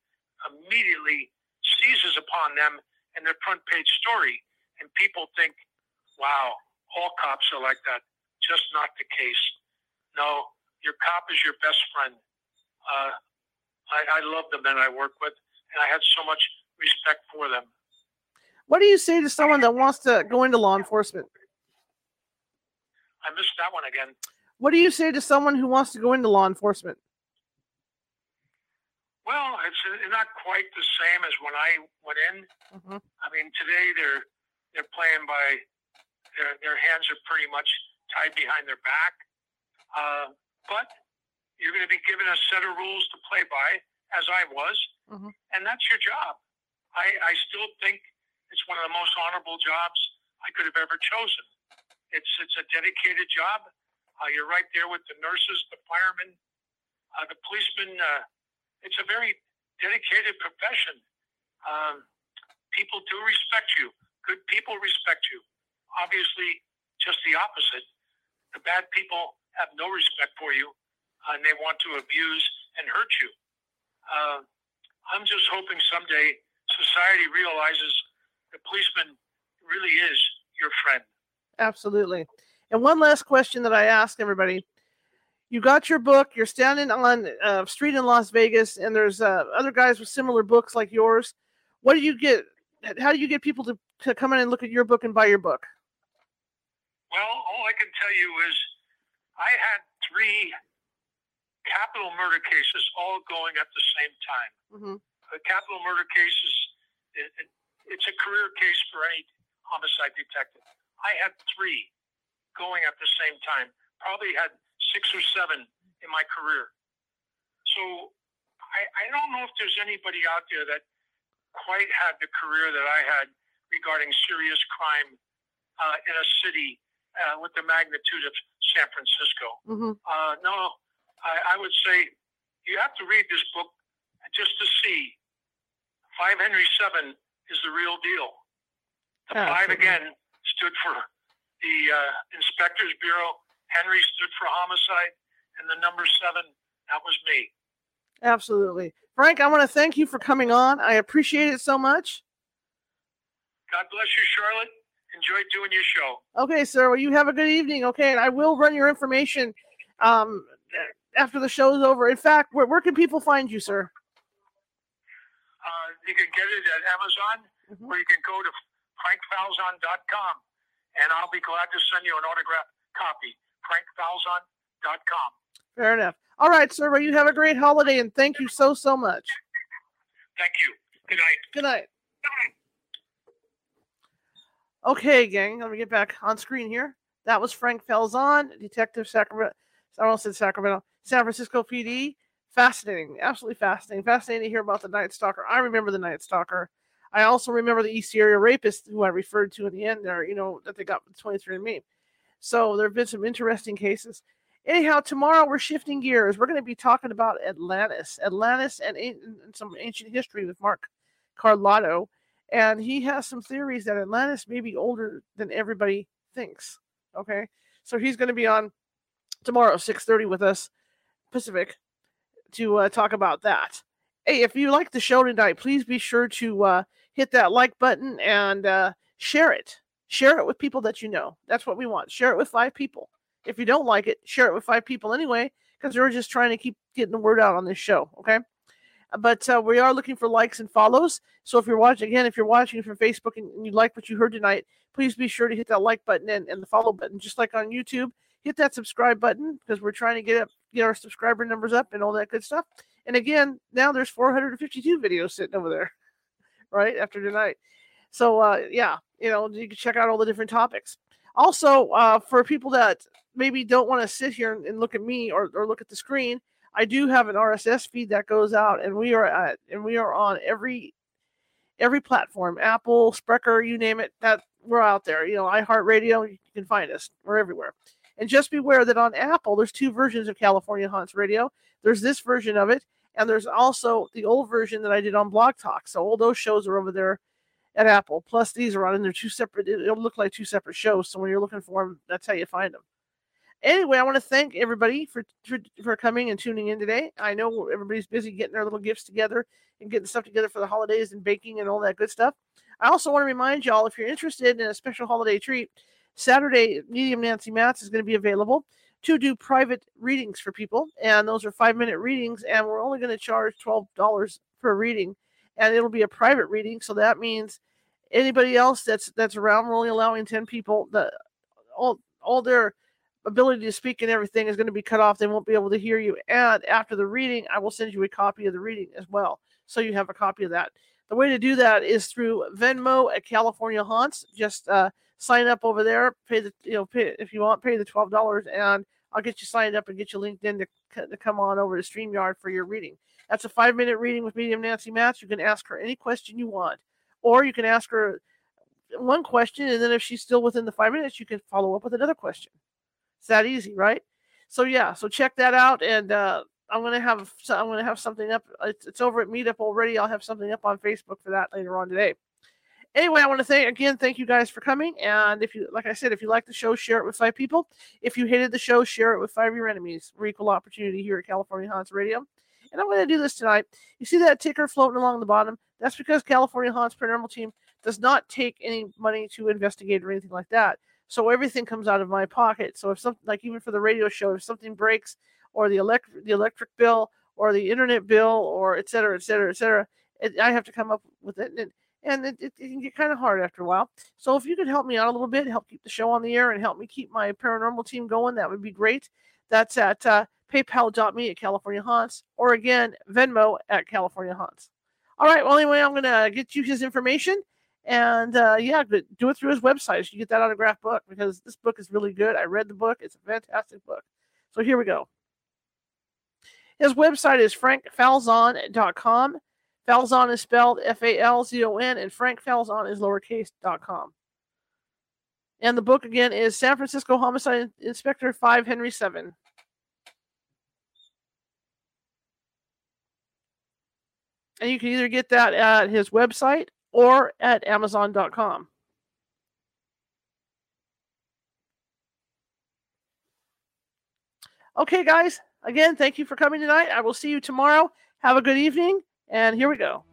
immediately seizes upon them in their front page story and people think, wow, all cops are like that. Just not the case. No, your cop is your best friend. Uh, I, I love the men I work with and I have so much respect for them. What do you say to someone that wants to go into law enforcement? I missed that one again. What do you say to someone who wants to go into law enforcement? Well, it's uh, not quite the same as when I went in. Mhm. I mean, today they're they're playing by their their hands are pretty much tied behind their back. Uh, but you're going to be given a set of rules to play by, as I was, Mhm. and that's your job. I, I still think it's one of the most honorable jobs I could have ever chosen. It's it's a dedicated job. Uh, you're right there with the nurses, the firemen, uh, the policemen. Uh, it's a very dedicated profession. Um, people do respect you. Good people respect you. Obviously, just the opposite. The bad people have no respect for you, and they want to abuse and hurt you. Uh, I'm just hoping someday society realizes the policeman really is your friend. Absolutely. And one last question that I ask everybody. You got your book, you're standing on a street in Las Vegas, and there's uh, other guys with similar books like yours. What do you get? How do you get people to, to come in and look at your book and buy your book? Well, all I can tell you is I had three capital murder cases all going at the same time. hmm A capital murder cases it, it, it's a career case for any homicide detective. I had three going at the same time. Probably had six or seven in my career. So I, I don't know if there's anybody out there that quite had the career that I had regarding serious crime uh, in a city uh, with the magnitude of San Francisco. hmm Uh, no, I, I would say you have to read this book just to see. Five Henry Seven is the real deal. The five Absolutely. again stood for the uh, Inspectors Bureau. Henry stood for homicide, and the number seven that was me. Absolutely. Frank, I want to thank you for coming on. I appreciate it so much. God bless you, Charlotte. Enjoy doing your show. Okay, sir. Well, you have a good evening. Okay, and I will run your information um, after the show is over. In fact, where, where can people find you, sir? Uh, you can get it at Amazon, Mhm. or you can go to frankfalzon.com, and I'll be glad to send you an autographed copy. frankfalzon.com. Fair enough. All right, sir. Well, you have a great holiday, and thank you so so much. Thank you. Good night. Good night. Okay, gang. Let me get back on screen here. That was Frank Falzon, Detective Sacramento. I almost said Sacramento, San Francisco PD. Fascinating, absolutely fascinating. Fascinating to hear about the Night Stalker. I remember the Night Stalker. I also remember the East Area Rapist, who I referred to in the end there. You know that they got with 23andMe. So there have been some interesting cases. Anyhow, tomorrow we're shifting gears. We're going to be talking about Atlantis, Atlantis, and, and some ancient history with Mark Carlotto, and he has some theories that Atlantis may be older than everybody thinks. Okay, so he's going to be on tomorrow, six thirty, with us Pacific, to uh, talk about that. Hey, if you like the show tonight, please be sure to uh, hit that like button and uh, share it. Share it with people that you know. That's what we want. Share it with five people. If you don't like it, share it with five people anyway, because we're just trying to keep getting the word out on this show. Okay. But uh, we are looking for likes and follows. So if you're watching, again, if you're watching from Facebook and you like what you heard tonight, please be sure to hit that like button and, and the follow button, just like on YouTube. Hit that subscribe button because we're trying to get up, get our subscriber numbers up and all that good stuff. And again, now there's 452 videos sitting over there, right after tonight. So uh, yeah, you know you can check out all the different topics. Also, uh, for people that maybe don't want to sit here and, look at me or, or look at the screen, I do have an RSS feed that goes out, and we are at and we are on every every platform, Apple, Spreaker, you name it. That we're out there. You know, iHeartRadio, you can find us. We're everywhere. And just beware that on Apple, there's two versions of California Haunts Radio. There's this version of it, and there's also the old version that I did on Blog Talk. So all those shows are over there at Apple. Plus, these are on, and they're two separate. It'll look like two separate shows. So when you're looking for them, that's how you find them. Anyway, I want to thank everybody for, for for coming and tuning in today. I know everybody's busy getting their little gifts together and getting stuff together for the holidays and baking and all that good stuff. I also want to remind y'all if you're interested in a special holiday treat, Saturday, Medium Nancy Matz is going to be available to do private readings for people, and those are five minute readings, and we're only going to charge twelve dollars per reading, and it'll be a private reading, so that means anybody else that's that's around, we're only allowing ten people. The all all their ability to speak and everything is going to be cut off. They won't be able to hear you. And after the reading, I will send you a copy of the reading as well. So you have a copy of that. The way to do that is through Venmo at California Haunts. Just uh, sign up over there, pay the you know pay if you want, pay the twelve dollars, and I'll get you signed up and get you linked in to, to come on over to StreamYard for your reading. That's a five minute reading with medium Nancy Matz. You can ask her any question you want, or you can ask her one question, and then if she's still within the five minutes, you can follow up with another question. It's that easy, right? So yeah, so check that out, and uh, I'm gonna have I'm gonna have something up. It's, it's over at Meetup already. I'll have something up on Facebook for that later on today. Anyway, I want to thank again, thank you guys for coming. And if you, like I said, if you like the show, share it with five people. If you hated the show, share it with five of your enemies. We're equal opportunity here at California Haunts Radio. And I'm going to do this tonight. You see that ticker floating along the bottom? That's because California Haunts Paranormal Team does not take any money to investigate or anything like that. So everything comes out of my pocket. So if something like even for the radio show, if something breaks or the electric the electric bill or the internet bill or et cetera, et cetera, et cetera, it, I have to come up with it. And, and it, it, it can get kind of hard after a while. So if you could help me out a little bit, help keep the show on the air and help me keep my paranormal team going, that would be great. That's at uh, paypal.me at California Haunts or again, Venmo at California Haunts. All right. Well, anyway, I'm to get you his information. And uh, yeah, do it through his website. You get that autograph book because this book is really good. I read the book, it's a fantastic book. So here we go. His website is frankfalzon.com. Falzon is spelled F A L Z O N, and Frank Falzon is lowercase.com. And the book again is San Francisco Homicide Inspector 5 Henry 7. And you can either get that at his website or at amazon.com. Okay, guys, again, thank you for coming tonight. I will see you tomorrow. Have a good evening, and here we go.